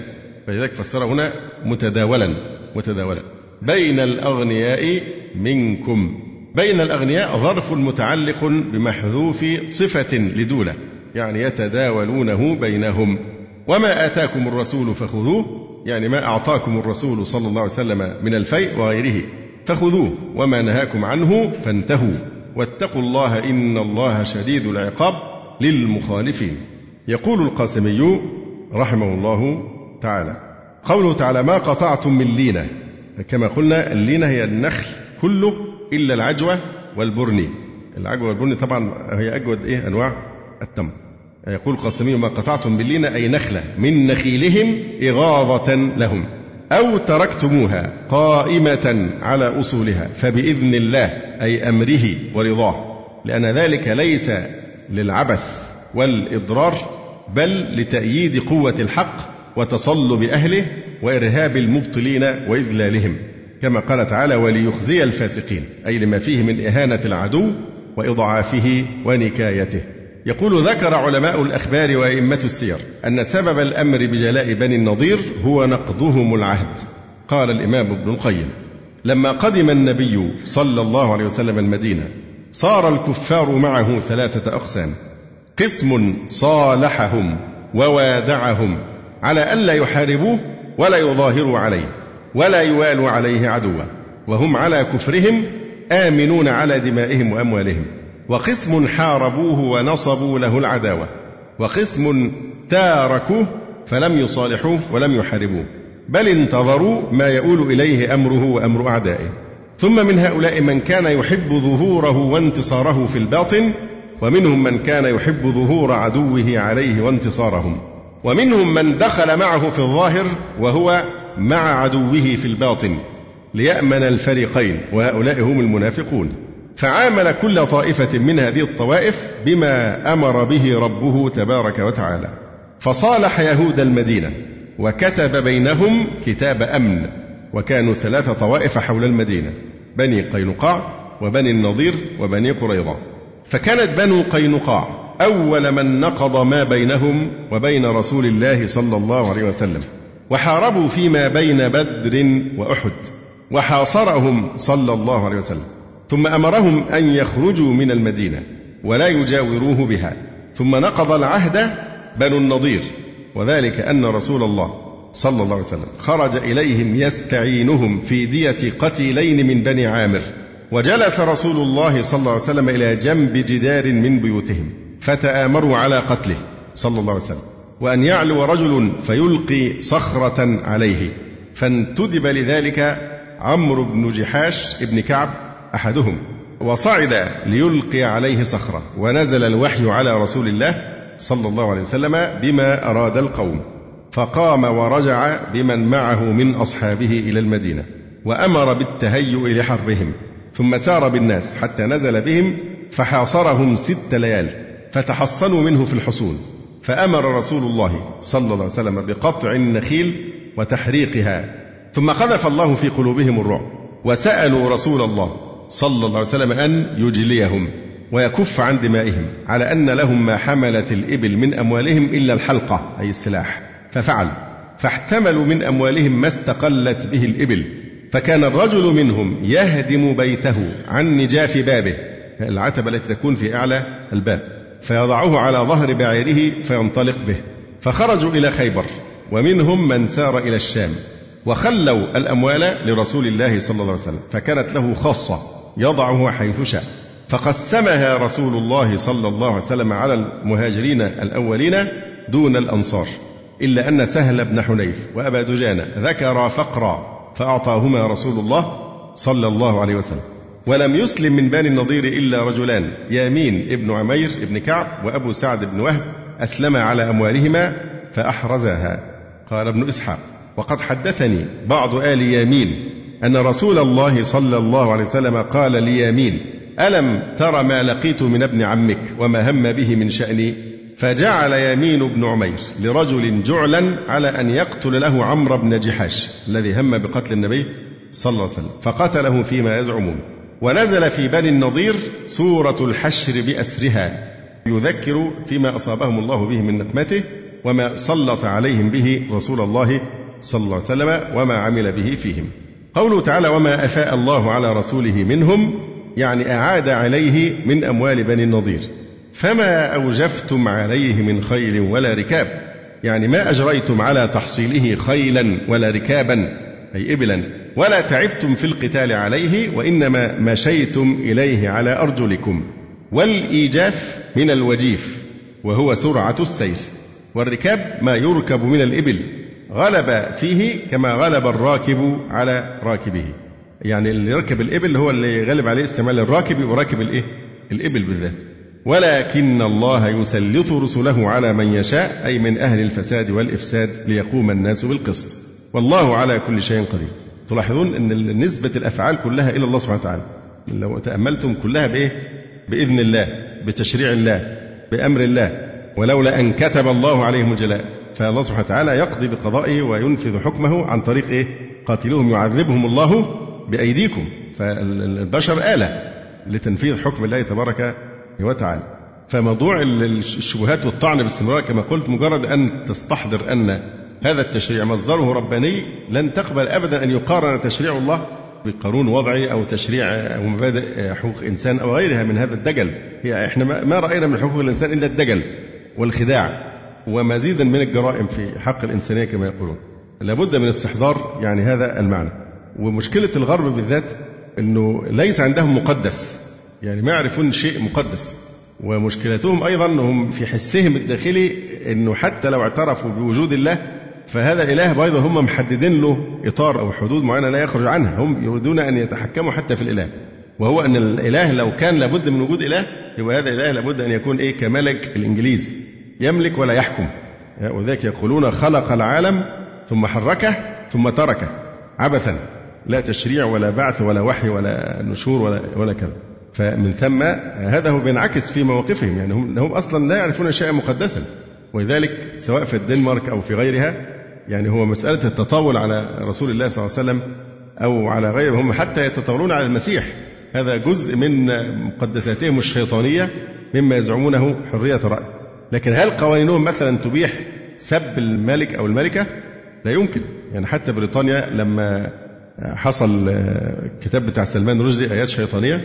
فلذلك فسر هنا متداولا متداولا. بين الأغنياء منكم. بين الأغنياء ظرف متعلق بمحذوف صفة لدولة يعني يتداولونه بينهم. وما آتاكم الرسول فخذوه يعني ما أعطاكم الرسول صلى الله عليه وسلم من الفيء وغيره فخذوه وما نهاكم عنه فانتهوا. واتقوا الله إن الله شديد العقاب للمخالفين. يقول القاسمي رحمه الله تعالى قوله تعالى ما قطعتم من لينة كما قلنا اللينة هي النخل كله إلا العجوة والبرني. العجوة والبرني طبعا هي أجود إيه؟ أنواع التمر. يقول القاسمي ما قطعتم باللينة أي نخلة من نخيلهم إغاظة لهم أو تركتموها قائمة على أصولها فبإذن الله أي أمره ورضاه لأن ذلك ليس للعبث والإضرار بل لتأييد قوة الحق وتصلب أهله وإرهاب المبطلين وإذلالهم كما قال تعالى وليخزي الفاسقين أي لما فيه من إهانة العدو وإضعافه ونكايته. يقول ذكر علماء الأخبار وأئمة السير أن سبب الأمر بجلاء بني النضير هو نقضهم العهد. قال الإمام ابن القيم لما قدم النبي صلى الله عليه وسلم المدينة صار الكفار معه ثلاثة أقسام قسم صالحهم ووادعهم على ألا يحاربوه ولا يظاهروا عليه ولا يوالوا عليه عدوا وهم على كفرهم آمنون على دمائهم وأموالهم. وقسم حاربوه ونصبوا له العداوة. وقسم تاركوه فلم يصالحوه ولم يحاربوه. بل انتظروا ما يؤول إليه أمره وأمر أعدائه. ثم من هؤلاء من كان يحب ظهوره وانتصاره في الباطن ومنهم من كان يحب ظهور عدوه عليه وانتصارهم. ومنهم من دخل معه في الظاهر وهو مع عدوه في الباطن. ليأمن الفريقين وهؤلاء هم المنافقون. فعامل كل طائفة من هذه الطوائف بما أمر به ربه تبارك وتعالى. فصالح يهود المدينة وكتب بينهم كتاب أمن وكانوا ثلاث طوائف حول المدينة بني قينقاع وبني النضير وبني قريظة. فكانت بنو قينقاع أول من نقض ما بينهم وبين رسول الله صلى الله عليه وسلم وحاربوا فيما بين بدر وأحد وحاصرهم صلى الله عليه وسلم. ثم أمرهم أن يخرجوا من المدينة ولا يجاوروه بها. ثم نقض العهد بنو النضير. وذلك أن رسول الله صلى الله عليه وسلم خرج إليهم يستعينهم في دية قتيلين من بني عامر. وجلس رسول الله صلى الله عليه وسلم إلى جنب جدار من بيوتهم فتآمروا على قتله صلى الله عليه وسلم. وأن يعلو رجل فيلقي صخرة عليه. فانتدب لذلك عمرو بن جحاش بن كعب أحدهم وصعد ليلقي عليه صخرة ونزل الوحي على رسول الله صلى الله عليه وسلم بما أراد القوم فقام ورجع بمن معه من أصحابه إلى المدينة وأمر بالتهيؤ لحربهم ثم سار بالناس حتى نزل بهم فحاصرهم ست ليال فتحصنوا منه في الحصون فأمر رسول الله صلى الله عليه وسلم بقطع النخيل وتحريقها ثم قذف الله في قلوبهم الرعب وسألوا رسول الله صلى الله عليه وسلم أن يجليهم ويكف عن دمائهم على أن لهم ما حملت الإبل من أموالهم إلا الحلقة أي السلاح. ففعل. فاحتملوا من أموالهم ما استقلت به الإبل. فكان الرجل منهم يهدم بيته عن نجاف بابه. العتبة التي تكون في أعلى الباب. فيضعه على ظهر بعيره فينطلق به. فخرجوا إلى خيبر. ومنهم من سار إلى الشام. وخلوا الأموال لرسول الله صلى الله عليه وسلم. فكانت له خاصة. يضعه حيث شاء. فقسمها رسول الله صلى الله عليه وسلم على المهاجرين الأولين دون الأنصار إلا أن سهل بن حنيف وأبا دجانة ذكر فقرا فأعطاهما رسول الله صلى الله عليه وسلم. ولم يسلم من بني النضير إلا رجلان يامين ابن عمير ابن كعب وأبو سعد بن وهب أسلما على أموالهما فأحرزاها. قال ابن إسحاق وقد حدثني بعض آل يامين أن رسول الله صلى الله عليه وسلم قال ليامين ألم تر ما لقيت من ابن عمك وما هم به من شأني؟ فجعل يمين بن عمير لرجل جعلا على أن يقتل له عمرو بن جحاش الذي هم بقتل النبي صلى الله عليه وسلم فقتله فيما يزعمون. ونزل في بني النضير سورة الحشر بأسرها يذكر فيما أصابهم الله به من نقمته وما سلط عليهم به رسول الله صلى الله عليه وسلم وما عمل به فيهم. قوله تعالى وما أفاء الله على رسوله منهم يعني أعاد عليه من أموال بني النضير. فما أوجفتم عليه من خيل ولا ركاب. يعني ما أجريتم على تحصيله خيلا ولا ركابا أي إبلا. ولا تعبتم في القتال عليه وإنما مشيتم إليه على أرجلكم. والإيجاف من الوجيف وهو سرعة السير. والركاب ما يركب من الإبل. غلب فيه كما غلب الراكب على راكبه. يعني اللي يركب الإبل هو اللي غلب عليه استعمال الراكب وراكب الإيه؟ الإبل بالذات. ولكن الله يسلط رسله على من يشاء أي من أهل الفساد والإفساد ليقوم الناس بالقسط. والله على كل شيء قدير. تلاحظون أن نسبة الأفعال كلها إلى الله سبحانه وتعالى. لو تأملتم كلها بإيه؟ بإذن الله بتشريع الله بأمر الله. ولولا أن كتب الله عليهم الجلاء. فالله سبحانه وتعالى يقضي بقضائه وينفذ حكمه عن طريق إيه؟ قاتلوهم يعذبهم الله بأيديكم. فالبشر آلة لتنفيذ حكم الله تبارك وتعالى. فموضوع الشبهات والطعن باستمرار كما قلت مجرد أن تستحضر أن هذا التشريع مصدره رباني لن تقبل أبدا أن يقارن تشريع الله بقانون وضعي أو تشريع أو مبادئ حقوق إنسان أو غيرها من هذا الدجل. هي إحنا ما رأينا من حقوق الإنسان إلا الدجل والخداع. ومزيدا من الجرائم في حق الإنسانية كما يقولون. لابد من استحضار يعني هذا المعنى. ومشكلة الغرب بالذات أنه ليس عندهم مقدس. يعني ما يعرفون شيء مقدس. ومشكلتهم أيضا أنهم في حسهم الداخلي أنه حتى لو اعترفوا بوجود الله فهذا الإله أيضا هم محددين له إطار أو حدود معينة لا يخرج عنها. هم يريدون أن يتحكموا حتى في الإله. وهو أن الإله لو كان لابد من وجود إله يبقى هذا الإله لابد أن يكون إيه؟ كملك الإنجليز. يملك ولا يحكم. وذلك يقولون خلق العالم ثم حركه ثم تركه عبثا. لا تشريع ولا بعث ولا وحي ولا نشور ولا ولا كذا. فمن ثم هذا هو بينعكس في مواقفهم. يعني هم, هم أصلا لا يعرفون شيئا مقدسا. ولذلك سواء في الدنمارك أو في غيرها يعني هو مسألة التطاول على رسول الله صلى الله عليه وسلم أو على غيره هم حتى يتطاولون على المسيح. هذا جزء من مقدساتهم الشيطانية مما يزعمونه حرية الراي لكن هل قوانينهم مثلا تبيح سب الملك أو الملكة؟ لا يمكن. يعني حتى بريطانيا لما حصل الكتاب بتاع سلمان رشدي آيات شيطانية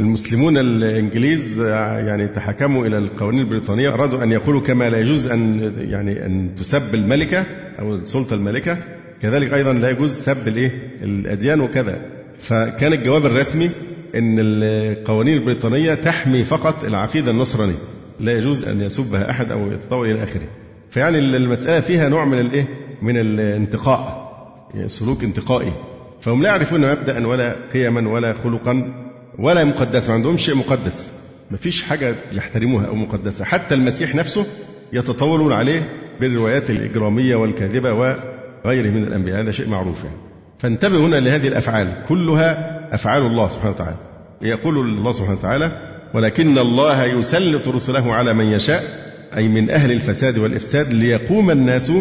المسلمون الإنجليز يعني تحكموا إلى القوانين البريطانية أرادوا أن يقولوا كما لا يجوز أن يعني أن تسب الملكة أو السلطه المالكه كذلك أيضا لا يجوز سب الإيه؟ الأديان وكذا. فكان الجواب الرسمي إن القوانين البريطانية تحمي فقط العقيدة النصرانية. لا يجوز أن يسبها أحد أو يتطاول إلى آخره. فيعني المسألة فيها نوع من الإيه؟ من الانتقاء يعني سلوك انتقائي. فهم لا يعرفون مبدأ ولا قيما ولا خلقا ولا مقدس ما عندهمش شيء مقدس. ما فيش حاجة يحترموها أو مقدسة. حتى المسيح نفسه يتطاولون عليه بالروايات الإجرامية والكاذبة وغيره من الأنبياء. هذا شيء معروف يعني. فانتبهوا هنا لهذه الأفعال. كلها أفعال الله سبحانه وتعالى. يقول الله سبحانه وتعالى ولكن الله يسلط رسله على من يشاء أي من أهل الفساد والإفساد ليقوم الناس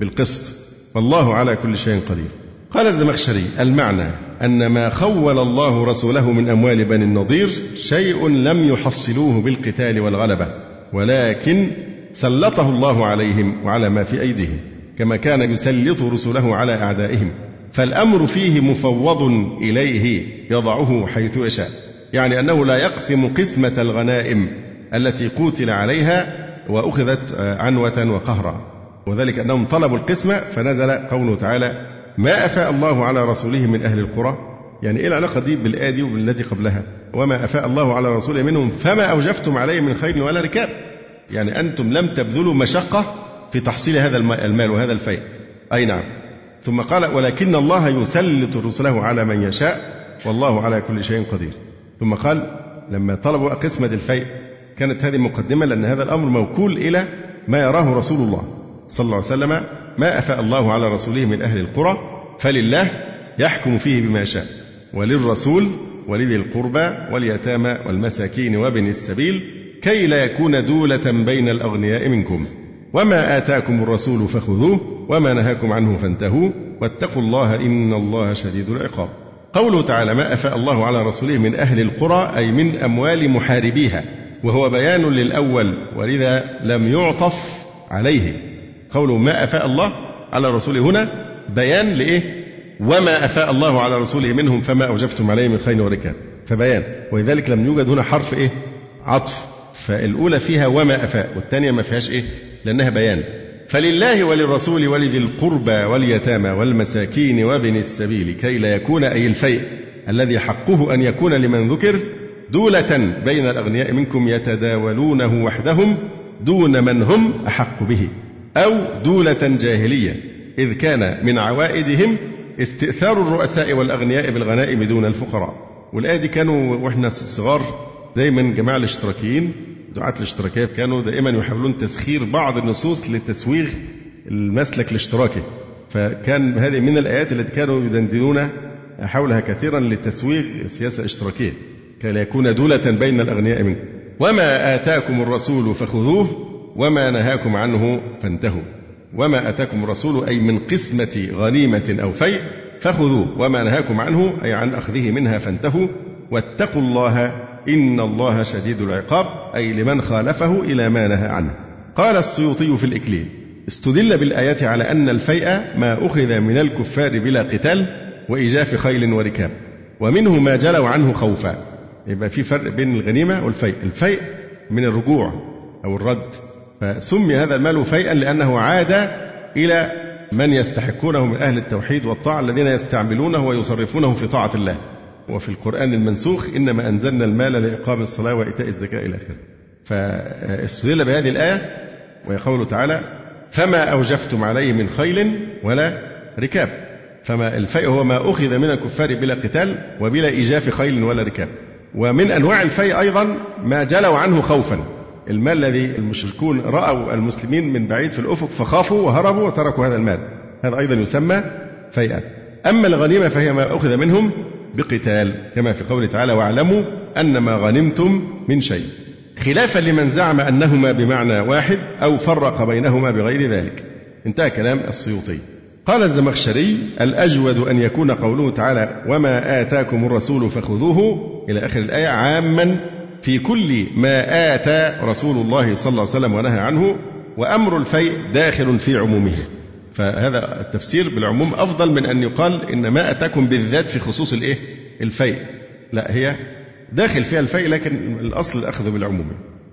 بالقسط. والله على كل شيء قدير. قال الزمخشري المعنى أن ما خول الله رسوله من أموال بني النضير شيء لم يحصلوه بالقتال والغلبة ولكن سلطه الله عليهم وعلى ما في أيديهم كما كان يسلط رسله على أعدائهم. فالأمر فيه مفوض إليه يضعه حيث يشاء. يعني أنه لا يقسم قسمة الغنائم التي قوتل عليها وأخذت عنوة وقهرا. وذلك أنهم طلبوا القسمة فنزل قوله تعالى ما أفاء الله على رسوله من أهل القرى؟ يعني إيه العلاقة دي بالآية دي وبالتي قبلها؟ وما أفاء الله على رسوله منهم فما أوجفتم عليه من خير ولا ركاب. يعني أنتم لم تبذلوا مشقة في تحصيل هذا المال وهذا الفيء. أي نعم. ثم قال ولكن الله يسلط رسله على من يشاء والله على كل شيء قدير. ثم قال لما طلبوا قسمة الفيء كانت هذه مقدمة لأن هذا الأمر موكول إلى ما يراه رسول الله صلى الله عليه وسلم ما أفاء الله على رسوله من أهل القرى فلله يحكم فيه بما شاء وللرسول ولذي القربى واليتامى والمساكين وابن السبيل كي لا يكون دولة بين الأغنياء منكم. وما آتاكم الرسول فخذوه وما نهاكم عنه فانتهوا واتقوا الله إن الله شديد العقاب. قوله تعالى ما أفاء الله على رسوله من أهل القرى أي من أموال محاربيها. وهو بيان للأول ولذا لم يعطف عليه. قوله ما أفاء الله على رسوله. هنا بيان لإيه؟ وما أفاء الله على رسوله منهم فما أوجفتم عليه من خير وركاب. فبيان. ولذلك لم يوجد هنا حرف إيه؟ عطف. فالأولى فيها وما أفاء والثانية ما فيهاش إيه؟ لأنها بيان. فلله وللرسول ولذي القربى واليتامى والمساكين وابن السبيل كي لا يكون أي الفيء الذي حقه أن يكون لمن ذكر دولة بين الأغنياء منكم يتداولونه وحدهم دون من هم أحق به أو دولة جاهلية إذ كان من عوائدهم استئثار الرؤساء والأغنياء بالغنائم دون الفقراء والآية دي كانوا وإحنا صغار دايما جماعة الاشتراكيين دعاة الاشتراكية كانوا دائما يحاولون تسخير بعض النصوص لتسويغ المسلك الاشتراكي. فكان هذه من الآيات التي كانوا يدندنون حولها كثيرا لتسويغ السياسة الاشتراكية كي لا يكون دولة بين الأغنياء منكم. وما آتاكم الرسول فخذوه وما نهاكم عنه فانتهوا. وما آتاكم الرسول أي من قسمة غنيمة أو فيء فخذوه وما نهاكم عنه أي عن أخذه منها فانتهوا. واتقوا الله إن الله شديد العقاب أي لمن خالفه إلى ما نهى عنه. قال السيوطي في الإكليل استدل بالآيات على أن الفيء ما أخذ من الكفار بلا قتال وإيجاف خيل وركاب ومنه ما جلوا عنه خوفا. يبقى في فرق بين الغنيمة والفيء. الفيء من الرجوع أو الرد. فسمي هذا المال فيئا لأنه عاد إلى من يستحقونه من أهل التوحيد والطاعة الذين يستعملونه ويصرفونه في طاعة الله. وفي القرآن المنسوخ إنما أنزلنا المال لإقام الصلاة وإيتاء الزكاة إلى آخره. فاستدل بهذه الآية وهي قوله تعالى فما أوجفتم عليه من خيل ولا ركاب. فما الفيء هو ما أخذ من الكفار بلا قتال وبلا إيجاف خيل ولا ركاب. ومن أنواع الفيء أيضا ما جلوا عنه خوفا. المال الذي المشركون رأوا المسلمين من بعيد في الأفق فخافوا وهربوا وتركوا هذا المال. هذا أيضا يسمى فيئا. أما الغنيمة فهي ما أخذ منهم بقتال كما في قوله تعالى واعلموا أن ما غنمتم من شيء. خلافا لمن زعم أنهما بمعنى واحد أو فرق بينهما بغير ذلك. انتهى كلام السيوطي. قال الزمخشري الأجود أن يكون قوله تعالى وما آتاكم الرسول فخذوه إلى آخر الآية عاما في كل ما آتى رسول الله صلى الله عليه وسلم ونهى عنه وأمر الفيء داخل في عمومه. فهذا التفسير بالعموم أفضل من أن يقال إن ما أتاكم بالذات في خصوص الإيه؟ الفيء. لا هي داخل فيها الفيء لكن الأصل الأخذ بالعموم.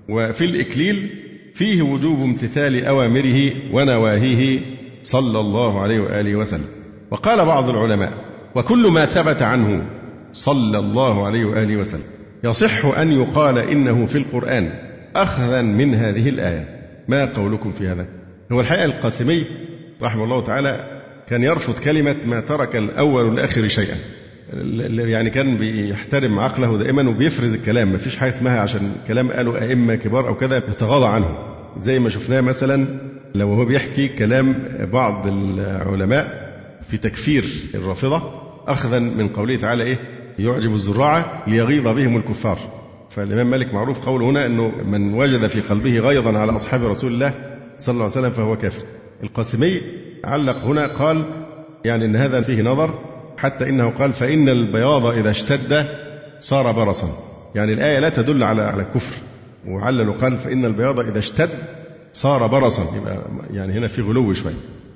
وفي الإكليل فيه وجوب امتثال أوامره ونواهيه صلى الله عليه وآله وسلم. وقال بعض العلماء وكل ما ثبت عنه صلى الله عليه وآله وسلم يصح أن يقال إنه في القرآن أخذا من هذه الآية. ما قولكم في هذا؟ هو الحقيقة القاسمي رحمه الله تعالى كان يرفض كلمة ما ترك الأول والآخر شيئا. يعني كان بيحترم عقله دائما وبيفرز الكلام. ما فيش حاجة اسمها عشان كلام قالوا أئمة كبار أو كذا يتغاضى عنه. زي ما شفناه مثلا لو هو بيحكي كلام بعض العلماء في تكفير الرافضة أخذا من قوله تعالى إيه؟ يعجب الزراعة ليغيظ بهم الكفار. فالإمام مالك معروف قوله هنا أنه من وجد في قلبه غيظا على أصحاب رسول الله صلى الله عليه وسلم فهو كافر. القاسمي علق هنا قال يعني أن هذا فيه نظر حتى إنه قال فإن البياض إذا اشتد صار برصا. يعني الآية لا تدل على على الكفر وعلل قال فإن البياض إذا اشتد صار برصا. يبقى يعني هنا في غلو شوية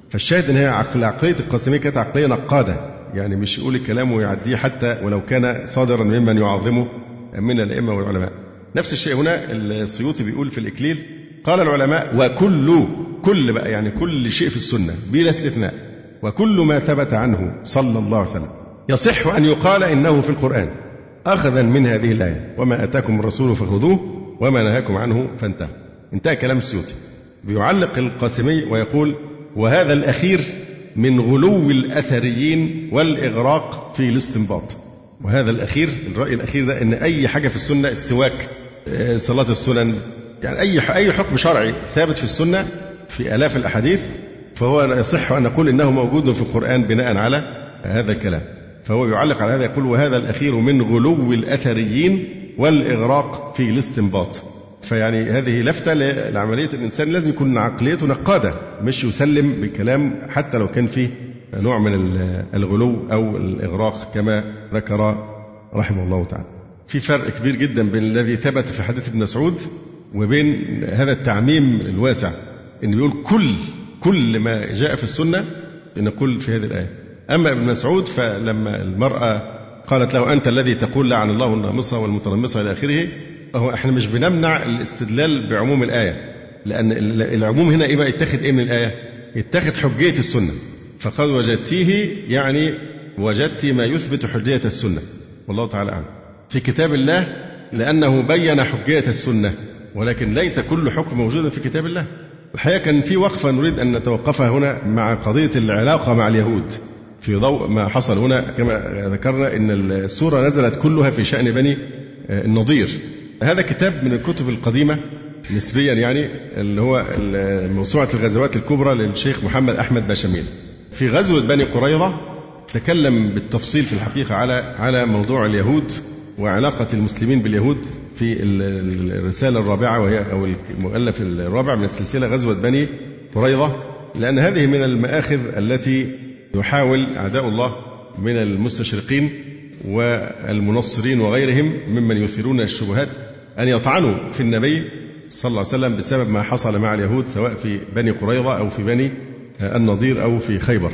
فالشاهد إن هي عقل عقلية القاسميه كانت عقلية نقادة. يعني مش يقول الكلام ويعديه حتى ولو كان صادرا ممن يعظمه من الأئمة والعلماء. نفس الشيء هنا السيوطي بيقول في الإكليل قال العلماء وكل كل بقى يعني كل شيء في السنة بلا استثناء وكل ما ثبت عنه صلى الله عليه وسلم. يصح أن يقال إنه في القرآن أخذا من هذه الآية وما أتاكم الرسول فخذوه وما نهاكم عنه فانتهوا انتهى كلام السيوطي. بيعلق القاسمي ويقول وهذا الأخير من غلو الأثريين والإغراق في الاستنباط. وهذا الأخير الرأي الأخير ده أن أي حاجة في السنة السواك آه، صلاة السنن يعني أي أي حكم شرعي ثابت في السنة في آلاف الأحاديث فهو يصح أن نقول إنه موجود في القرآن بناء على هذا الكلام. فهو يعلق على هذا يقول وهذا الأخير من غلو الأثريين والإغراق في الاستنباط. فيعني هذه لفتة لعملية الإنسان لازم يكون عقليته نقادة مش يسلم بالكلام حتى لو كان فيه نوع من الغلو أو الإغراق كما ذكر رحمه الله تعالى. في فرق كبير جدا بين الذي ثبت في حديث ابن مسعود وبين هذا التعميم الواسع. إن يقول كل كل ما جاء في السنة نقول في هذه الآية. أما ابن مسعود فلما المرأة قالت له أنت الذي تقول لعن الله النامصة والمتنمصة إلى آخره هو إحنا مش بنمنع الاستدلال بعموم الآية لأن العموم هنا إيه بقى يتخذ إيه من الآية؟ يتخذ حجية السنة. فقد وجدتيه يعني وجدت ما يثبت حجية السنة. والله تعالى أعلم. في كتاب الله لأنه بين حجية السنة ولكن ليس كل حكم موجود في كتاب الله. الحقيقة كان في وقفة نريد أن نتوقفها هنا مع قضية العلاقة مع اليهود. في ضوء ما حصل هنا كما ذكرنا أن السورة نزلت كلها في شأن بني آه، النضير. هذا كتاب من الكتب القديمة نسبيا يعني اللي هو موسوعة الغزوات الكبرى للشيخ محمد أحمد باشميل في غزوة بني قريظة تكلم بالتفصيل في الحقيقة على على موضوع اليهود. وعلاقة المسلمين باليهود في الرسالة الرابعة وهي أو المؤلف الرابع من السلسلة غزوة بني قريظة لأن هذه من المآخذ التي يحاول أعداء الله من المستشرقين والمنصرين وغيرهم ممن يثيرون الشبهات أن يطعنوا في النبي صلى الله عليه وسلم بسبب ما حصل مع اليهود سواء في بني قريظة أو في بني النضير أو في خيبر.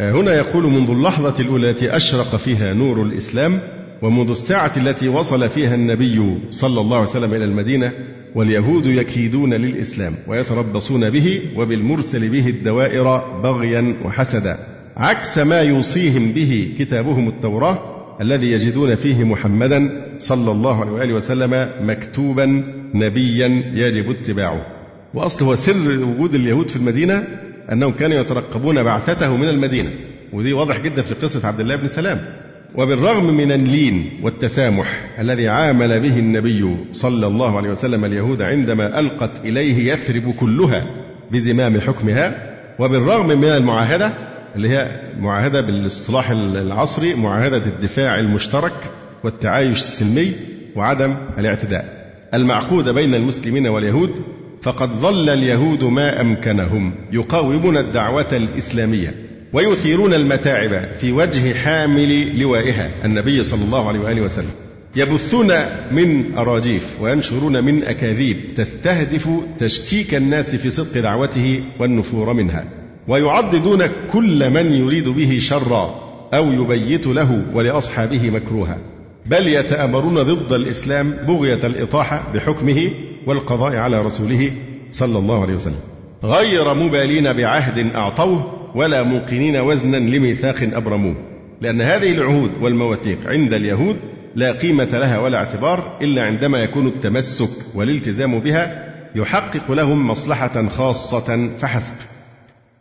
هنا يقول منذ اللحظة الأولى التي أشرق فيها نور الإسلام ومنذ الساعة التي وصل فيها النبي صلى الله عليه وسلم إلى المدينة واليهود يكيدون للإسلام ويتربصون به وبالمرسل به الدوائر بغيا وحسدا عكس ما يوصيهم به كتابهم التوراة الذي يجدون فيه محمدا صلى الله عليه وآله وسلم مكتوبا نبيا يجب اتباعه. وأصل هو سر وجود اليهود في المدينة أنهم كانوا يترقبون بعثته من المدينة ودي واضح جدا في قصة عبد الله بن سلام. وبالرغم من اللين والتسامح الذي عامل به النبي صلى الله عليه وسلم اليهود عندما ألقت إليه يثرب كلها بزمام حكمها وبالرغم من المعاهدة اللي هي معاهدة بالاصطلاح العصري معاهدة الدفاع المشترك والتعايش السلمي وعدم الاعتداء. المعقودة بين المسلمين واليهود فقد ظل اليهود ما أمكنهم يقاومون الدعوة الإسلامية. ويثيرون المتاعب في وجه حامل لوائها النبي صلى الله عليه وآله وسلم. يبثون من أراجيف وينشرون من أكاذيب تستهدف تشكيك الناس في صدق دعوته والنفور منها. ويعضدون كل من يريد به شرا أو يبيت له ولأصحابه مكروها. بل يتآمرون ضد الإسلام بغية الإطاحة بحكمه والقضاء على رسوله صلى الله عليه وسلم. غير مبالين بعهد أعطوه ولا موقنين وزنا لميثاق أبرموه. لأن هذه العهود والمواثيق عند اليهود لا قيمة لها ولا اعتبار إلا عندما يكون التمسك والالتزام بها يحقق لهم مصلحة خاصة فحسب.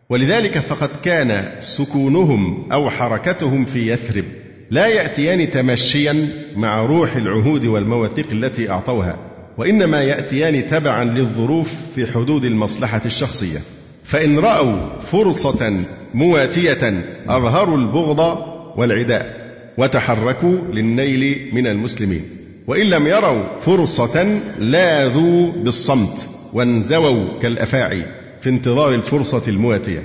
ولذلك فقد كان سكونهم أو حركتهم في يثرب لا يأتيان تمشيا مع روح العهود والمواثيق التي أعطوها وإنما يأتيان تبعا للظروف في حدود المصلحة الشخصية. فإن رأوا فرصة مواتية أظهروا البغض والعداء وتحركوا للنيل من المسلمين. وإن لم يروا فرصة لاذوا بالصمت وانزووا كالأفاعي في انتظار الفرصة المواتية.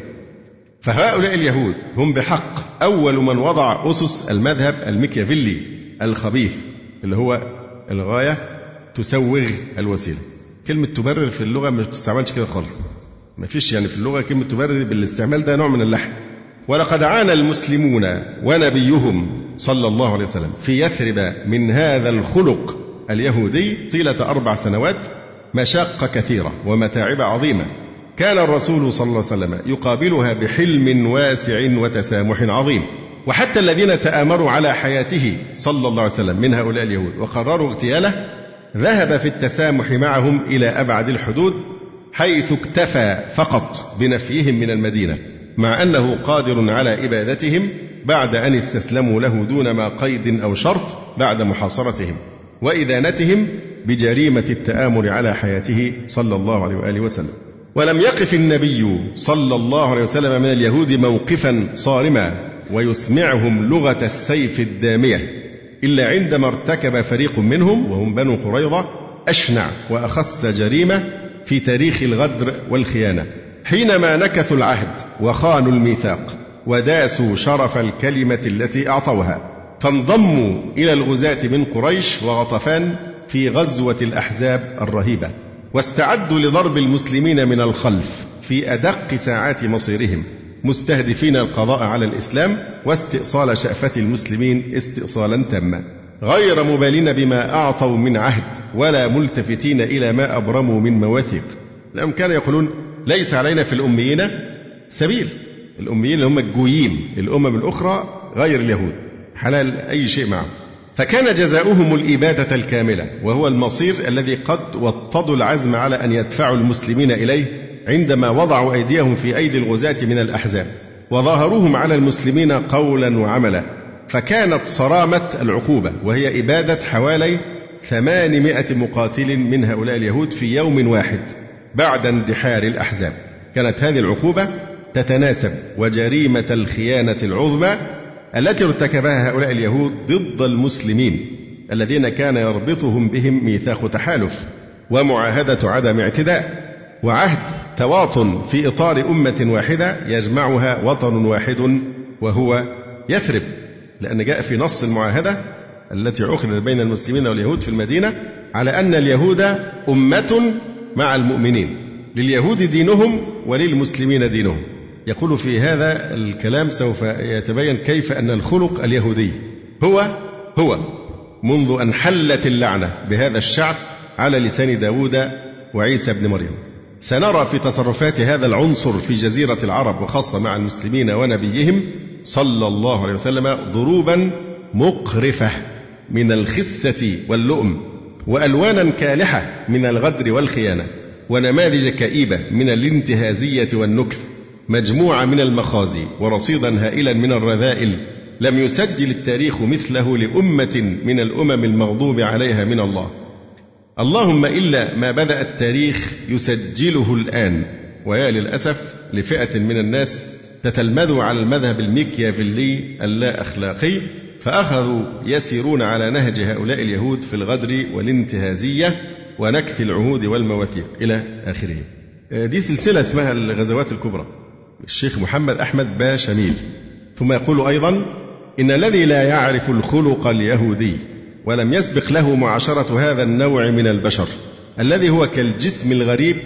فهؤلاء اليهود هم بحق أول من وضع أسس المذهب الميكيافيلي الخبيث اللي هو الغاية تسوغ الوسيلة. كلمة تبرر في اللغة ما بتستعملش كده خالص. ما فيش يعني في اللغة كلمة تبرر بالاستعمال ده نوع من اللحن. ولقد عانى المسلمون ونبيهم صلى الله عليه وسلم في يثرب من هذا الخلق اليهودي طيلة أربع سنوات مشاق كثيرة ومتاعب عظيمة. كان الرسول صلى الله عليه وسلم يقابلها بحلم واسع وتسامح عظيم. وحتى الذين تآمروا على حياته صلى الله عليه وسلم من هؤلاء اليهود وقرروا اغتياله ذهب في التسامح معهم إلى أبعد الحدود حيث اكتفى فقط بنفيهم من المدينة مع أنه قادر على إبادتهم بعد أن استسلموا له دون ما قيد أو شرط بعد محاصرتهم وإذانتهم بجريمة التآمر على حياته صلى الله عليه وآله وسلم. ولم يقف النبي صلى الله عليه وسلم من اليهود موقفا صارما ويسمعهم لغة السيف الدامية إلا عندما ارتكب فريق منهم وهم بنو قريظة أشنع وأخس جريمة في تاريخ الغدر والخيانة. حينما نكثوا العهد وخانوا الميثاق وداسوا شرف الكلمة التي أعطوها فانضموا إلى الغزاة من قريش وغطفان في غزوة الأحزاب الرهيبة واستعدوا لضرب المسلمين من الخلف في أدق ساعات مصيرهم مستهدفين القضاء على الإسلام واستئصال شأفة المسلمين استئصالا تاما. غير مبالين بما أعطوا من عهد ولا ملتفتين إلى ما أبرموا من مواثيق. لأنهم كانوا يقولون ليس علينا في الأميين سبيل. الأميين اللي هم الجويين الأمم الأخرى غير اليهود. حلال أي شيء معهم. فكان جزاؤهم الإبادة الكاملة وهو المصير الذي قد وطدوا العزم على أن يدفعوا المسلمين إليه عندما وضعوا أيديهم في أيدي الغزاة من الأحزاب. وظاهروهم على المسلمين قولا وعملا. فكانت صرامة العقوبة وهي إبادة حوالي ثمانمائة مقاتل من هؤلاء اليهود في يوم واحد بعد اندحار الأحزاب. كانت هذه العقوبة تتناسب وجريمة الخيانة العظمى التي ارتكبها هؤلاء اليهود ضد المسلمين الذين كان يربطهم بهم ميثاق تحالف ومعاهدة عدم اعتداء وعهد تواطن في إطار أمة واحدة يجمعها وطن واحد وهو يثرب. لأن جاء في نص المعاهدة التي عقدت بين المسلمين واليهود في المدينة على أن اليهود أمة مع المؤمنين لليهود دينهم وللمسلمين دينهم. يقول في هذا الكلام سوف يتبين كيف أن الخلق اليهودي هو هو منذ أن حلت اللعنة بهذا الشعب على لسان داود وعيسى بن مريم. سنرى في تصرفات هذا العنصر في جزيرة العرب وخاصة مع المسلمين ونبيهم صلى الله عليه وسلم ضروبا مقرفة من الخسة واللؤم وألوانا كالحة من الغدر والخيانة ونماذج كئيبة من الانتهازية والنكث مجموعة من المخازي ورصيدا هائلا من الرذائل لم يسجل التاريخ مثله لأمة من الأمم المغضوب عليها من الله. اللهم إلا ما بدأ التاريخ يسجله الآن ويا للأسف لفئة من الناس تتلمذ على المذهب الميكيافيلي اللا أخلاقي فأخذوا يسيرون على نهج هؤلاء اليهود في الغدر والانتهازية ونكث العهود والمواثيق إلى آخره. دي سلسلة اسمها الغزوات الكبرى. الشيخ محمد أحمد باشميل ثم يقول أيضا إن الذي لا يعرف الخلق اليهودي ولم يسبق له معاشرة هذا النوع من البشر الذي هو كالجسم الغريب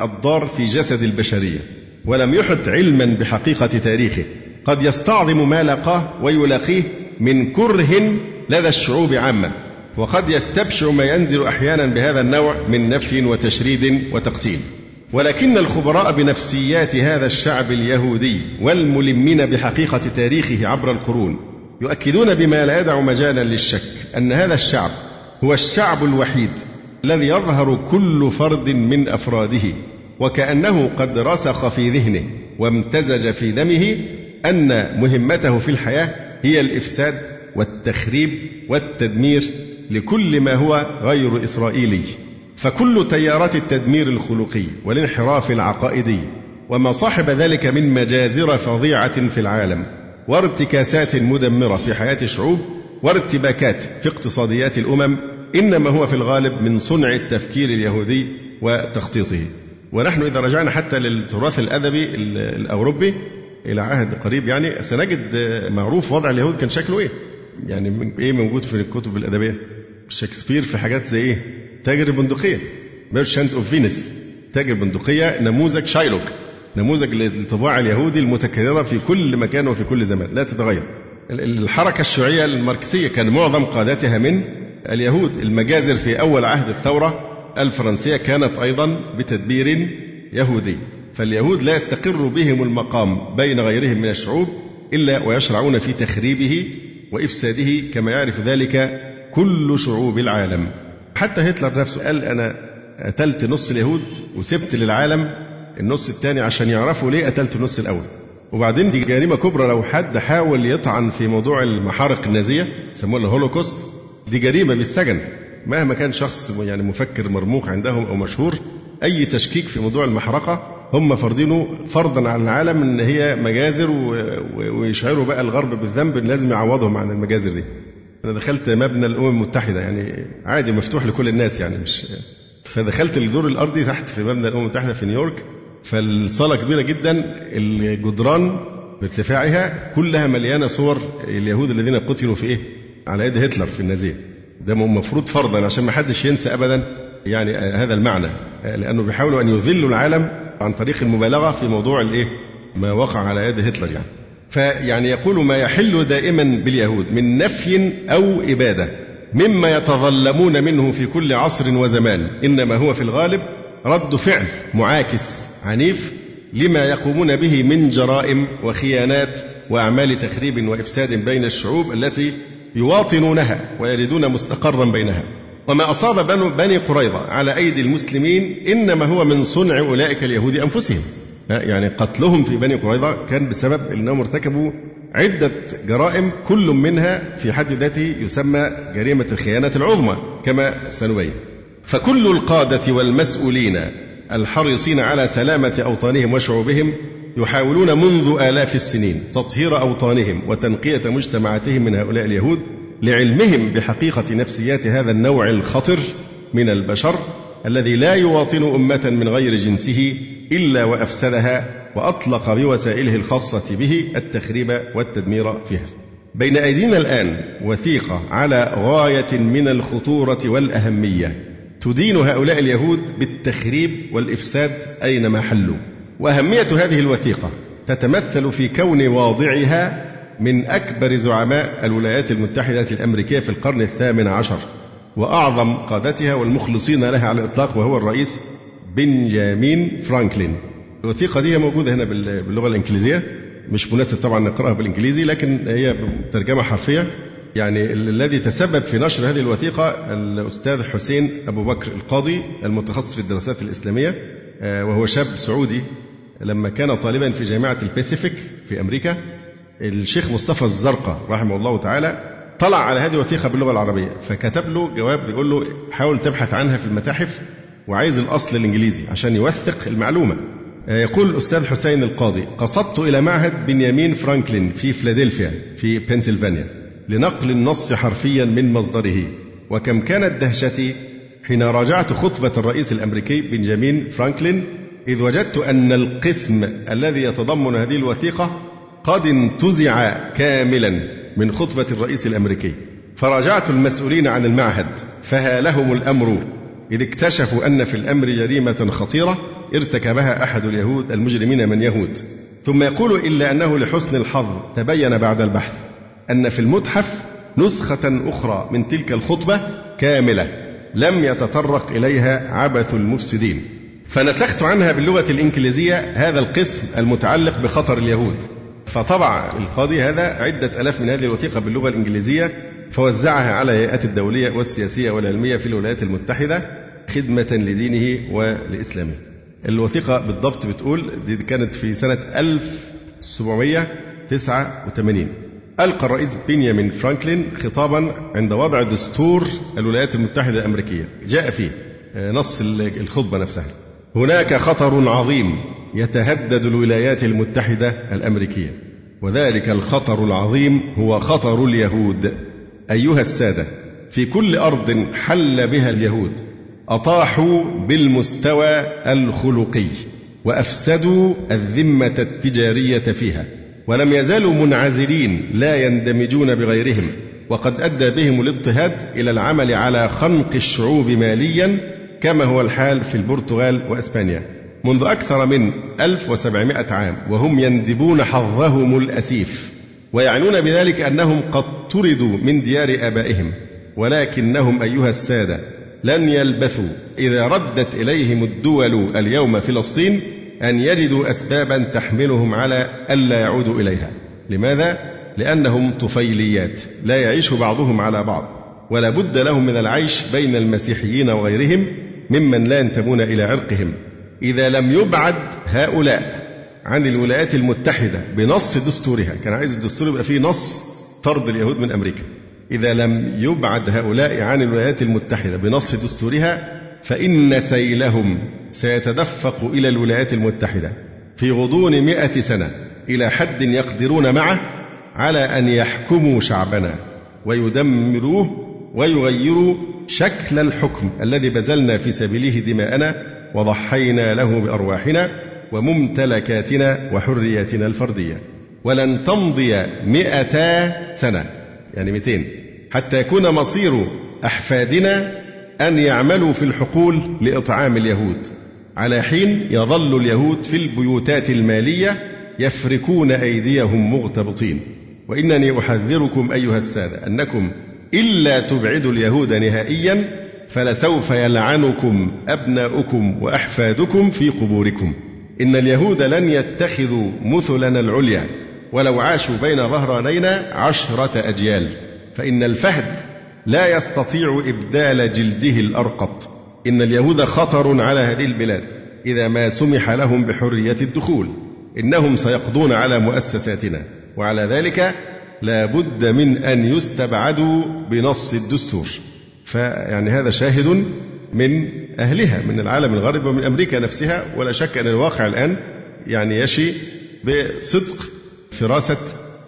الضار في جسد البشرية ولم يحط علما بحقيقة تاريخه. قد يستعظم ما لقاه ويلاقيه من كره لدى الشعوب عامة وقد يستبشع ما ينزل أحيانا بهذا النوع من نفي وتشريد وتقتيل. ولكن الخبراء بنفسيات هذا الشعب اليهودي والملمين بحقيقة تاريخه عبر القرون يؤكدون بما لا يدع مجالا للشك أن هذا الشعب هو الشعب الوحيد الذي يظهر كل فرد من أفراده وكأنه قد رسخ في ذهنه وامتزج في دمه أن مهمته في الحياة هي الإفساد والتخريب والتدمير لكل ما هو غير إسرائيلي. فكل تيارات التدمير الخلقي والانحراف العقائدي وما صاحب ذلك من مجازر فظيعة في العالم وارتكاسات مدمرة في حياة الشعوب وارتباكات في اقتصاديات الأمم إنما هو في الغالب من صنع التفكير اليهودي وتخطيطه. ونحن إذا رجعنا حتى للتراث الأدبي الأوروبي إلى عهد قريب يعني سنجد معروف وضع اليهود كان شكله إيه؟ يعني إيه موجود في الكتب الأدبية؟ شكسبير في حاجات زي إيه؟ تاجر البندقية Merchant of Venice تاجر بندقية نموذج شايلوك. نموذج للطباع اليهودي المتكررة في كل مكان وفي كل زمان. لا تتغير. الحركة الشيوعية الماركسية كان معظم قادتها من اليهود. المجازر في أول عهد الثورة الفرنسية كانت أيضا بتدبير يهودي. فاليهود لا يستقر بهم المقام بين غيرهم من الشعوب إلا ويشرعون في تخريبه وإفساده كما يعرف ذلك كل شعوب العالم. حتى هتلر نفسه قال أنا قتلت نص اليهود وسبت للعالم النص الثاني عشان يعرفوا ليه قتلت النص الأول. وبعدين دي جريمة كبرى لو حد حاول يطعن في موضوع المحارق النازية يسموها الهولوكوست دي جريمة بالسجن. مهما كان شخص يعني مفكر مرموق عندهم أو مشهور أي تشكيك في موضوع المحرقة هم فرضينه فرضا على العالم إن هي مجازر ويشعروا بقى الغرب بالذنب لازم يعوضهم عن المجازر دي. أنا دخلت مبنى الأمم المتحدة يعني عادي مفتوح لكل الناس يعني مش فدخلت الدور الأرضي تحت في مبنى الأمم المتحدة في نيويورك. فالصالة كبيرة جدا الجدران بارتفاعها كلها مليانة صور اليهود الذين قتلوا في إيه؟ على يد هتلر في النازية. ده المفروض فرضا عشان ما حدش ينسى ابدا يعني هذا المعنى لأنه بيحاولوا أن يذلوا العالم عن طريق المبالغة في موضوع الإيه؟ ما وقع على يد هتلر يعني. فيعني يقول ما يحل دائما باليهود من نفي أو إبادة مما يتظلمون منه في كل عصر وزمان إنما هو في الغالب رد فعل معاكس عنيف لما يقومون به من جرائم وخيانات وأعمال تخريب وإفساد بين الشعوب التي يواطنونها ويجدون مستقرا بينها. وما بنو بني قريظة على أيدي المسلمين إنما هو من صنع أولئك اليهود أنفسهم. يعني قتلهم في بني قريظة كان بسبب أنهم ارتكبوا عدة جرائم كل منها في حد ذاته يسمى جريمة الخيانة العظمى كما سنبين. فكل القادة والمسؤولين الحريصين على سلامة أوطانهم وشعوبهم يحاولون منذ آلاف السنين تطهير أوطانهم وتنقية مجتمعاتهم من هؤلاء اليهود لعلمهم بحقيقة نفسيات هذا النوع الخطر من البشر الذي لا يواطن أمة من غير جنسه إلا وأفسدها وأطلق بوسائله الخاصة به التخريب والتدمير فيها. بين أيدينا الآن وثيقة على غاية من الخطورة والأهمية تدين هؤلاء اليهود بالتخريب والإفساد أينما حلوا. وأهمية هذه الوثيقة تتمثل في كون واضعها من أكبر زعماء الولايات المتحدة الأمريكية في القرن الثامن عشر وأعظم قادتها والمخلصين لها على الإطلاق وهو الرئيس بنجامين فرانكلين. الوثيقة دي موجودة هنا باللغة الإنجليزية. مش مناسب طبعا نقرأها بالإنجليزي لكن هي ترجمة حرفية. يعني الذي تسبب في نشر هذه الوثيقة الأستاذ حسين أبو بكر القاضي المتخصص في الدراسات الإسلامية آه، وهو شاب سعودي لما كان طالبا في جامعة الباسيفيك في أمريكا الشيخ مصطفى الزرقاء رحمه الله تعالى طلع على هذه الوثيقة باللغة العربية فكتب له جواب بيقول له حاول تبحث عنها في المتاحف وعايز الأصل الإنجليزي عشان يوثق المعلومة. آه، يقول الأستاذ حسين القاضي قصدت إلى معهد بنيامين فرانكلين في فيلادلفيا في بنسلفانيا. لنقل النص حرفيا من مصدره. وكم كانت دهشتي حين راجعت خطبة الرئيس الأمريكي بنجامين فرانكلين إذ وجدت أن القسم الذي يتضمن هذه الوثيقة قد انتزع كاملا من خطبة الرئيس الأمريكي. فراجعت المسؤولين عن المعهد فهالهم الأمر. إذ اكتشفوا أن في الأمر جريمة خطيرة ارتكبها أحد اليهود المجرمين من يهود. ثم يقول إلا أنه لحسن الحظ تبين بعد البحث. أن في المتحف نسخة أخرى من تلك الخطبة كاملة لم يتطرق إليها عبث المفسدين. فنسخت عنها باللغة الإنجليزية هذا القسم المتعلق بخطر اليهود. فطبع القاضي هذا عدة ألاف من هذه الوثيقة باللغة الإنجليزية فوزعها على الهيئات الدولية والسياسية والعلمية في الولايات المتحدة خدمة لدينه ولإسلامه. الوثيقة بالضبط بتقول دي كانت في سنة 1789 ألقى الرئيس بنيامين فرانكلين خطابا عند وضع دستور الولايات المتحدة الأمريكية. جاء فيه آه، نص الخطبة نفسها. هناك خطر عظيم يتهدد الولايات المتحدة الأمريكية. وذلك الخطر العظيم هو خطر اليهود. أيها السادة في كل أرض حل بها اليهود أطاحوا بالمستوى الخلقي وأفسدوا الذمة التجارية فيها. ولم يزالوا منعزلين لا يندمجون بغيرهم وقد أدى بهم الاضطهاد إلى العمل على خنق الشعوب ماليا كما هو الحال في البرتغال وأسبانيا. منذ أكثر من 1700 عام وهم يندبون حظهم الأسيف ويعنون بذلك أنهم قد طردوا من ديار آبائهم ولكنهم أيها السادة لن يلبثوا إذا ردت إليهم الدول اليوم فلسطين أن يجدوا أسبابا تحملهم على ألا يعودوا إليها. لماذا؟ لأنهم طفيليات لا يعيش بعضهم على بعض. ولا بد لهم من العيش بين المسيحيين وغيرهم ممن لا ينتمون إلى عرقهم. إذا لم يبعد هؤلاء عن الولايات المتحدة بنص دستورها كان عايز الدستور يبقى فيه نص طرد اليهود من أمريكا. إذا لم يبعد هؤلاء عن الولايات المتحدة بنص دستورها فإن سيلهم سيتدفق إلى الولايات المتحدة في غضون مئة سنة إلى حد يقدرون معه على أن يحكموا شعبنا ويدمروه ويغيروا شكل الحكم الذي بذلنا في سبيله دماءنا وضحينا له بأرواحنا وممتلكاتنا وحرياتنا الفردية. ولن تمضي مئتا سنة يعني مئتين حتى يكون مصير أحفادنا أن يعملوا في الحقول لإطعام اليهود. على حين يظل اليهود في البيوتات المالية يفركون أيديهم مغتبطين. وإنني أحذركم أيها السادة أنكم إلا تبعدوا اليهود نهائيا فلسوف يلعنكم أبناؤكم وأحفادكم في قبوركم. إن اليهود لن يتخذوا مثلنا العليا ولو عاشوا بين ظهرانينا عشرة أجيال. فإن الفهد لا يستطيع إبدال جلده الأرقط. إن اليهود خطر على هذه البلاد إذا ما سمح لهم بحرية الدخول. إنهم سيقضون على مؤسساتنا. وعلى ذلك لا بد من أن يستبعدوا بنص الدستور. فيعني هذا شاهد من أهلها من العالم الغربي ومن أمريكا نفسها. ولا شك أن الواقع الآن يعني يشي بصدق فراسة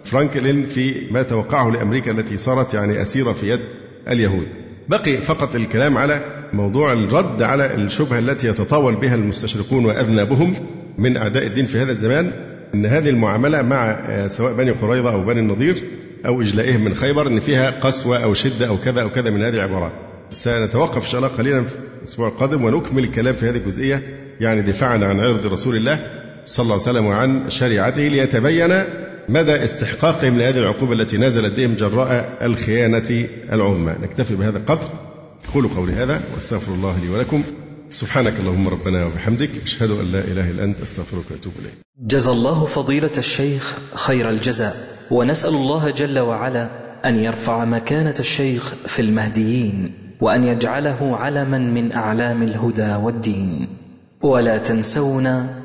فرانكلين في ما توقعه لأمريكا التي صارت يعني أسيرة في يد اليهود. بقي فقط الكلام على موضوع الرد على الشبهة التي يتطاول بها المستشرقون وأذنابهم من أعداء الدين في هذا الزمان أن هذه المعاملة مع آه، سواء بني قريظة أو بني النضير أو إجلائهم من خيبر أن فيها قسوة أو شدة أو كذا أو كذا من هذه العبارات. سنتوقف إن شاء الله قليلا في الأسبوع القادم ونكمل الكلام في هذه الجزئية يعني دفاعا عن عرض رسول الله صلى الله عليه وسلم وعن شريعته ليتبين مدى استحقاقهم لهذه العقوبة التي نزلت بهم جراء الخيانة العظمى؟ نكتفي بهذا القدر. أقول قولي هذا وأستغفر الله لي ولكم. سبحانك اللهم ربنا وبحمدك. أشهد أن لا إله إلا أنت. أستغفرك وأتوب إليك. جزى الله فضيلة الشيخ خير الجزاء. ونسأل الله جل وعلا أن يرفع مكانة الشيخ في المهديين وأن يجعله علما من أعلام الهدى والدين. ولا تنسونا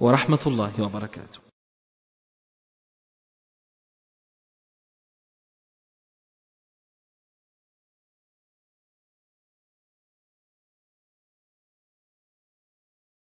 ورحمة الله وبركاته.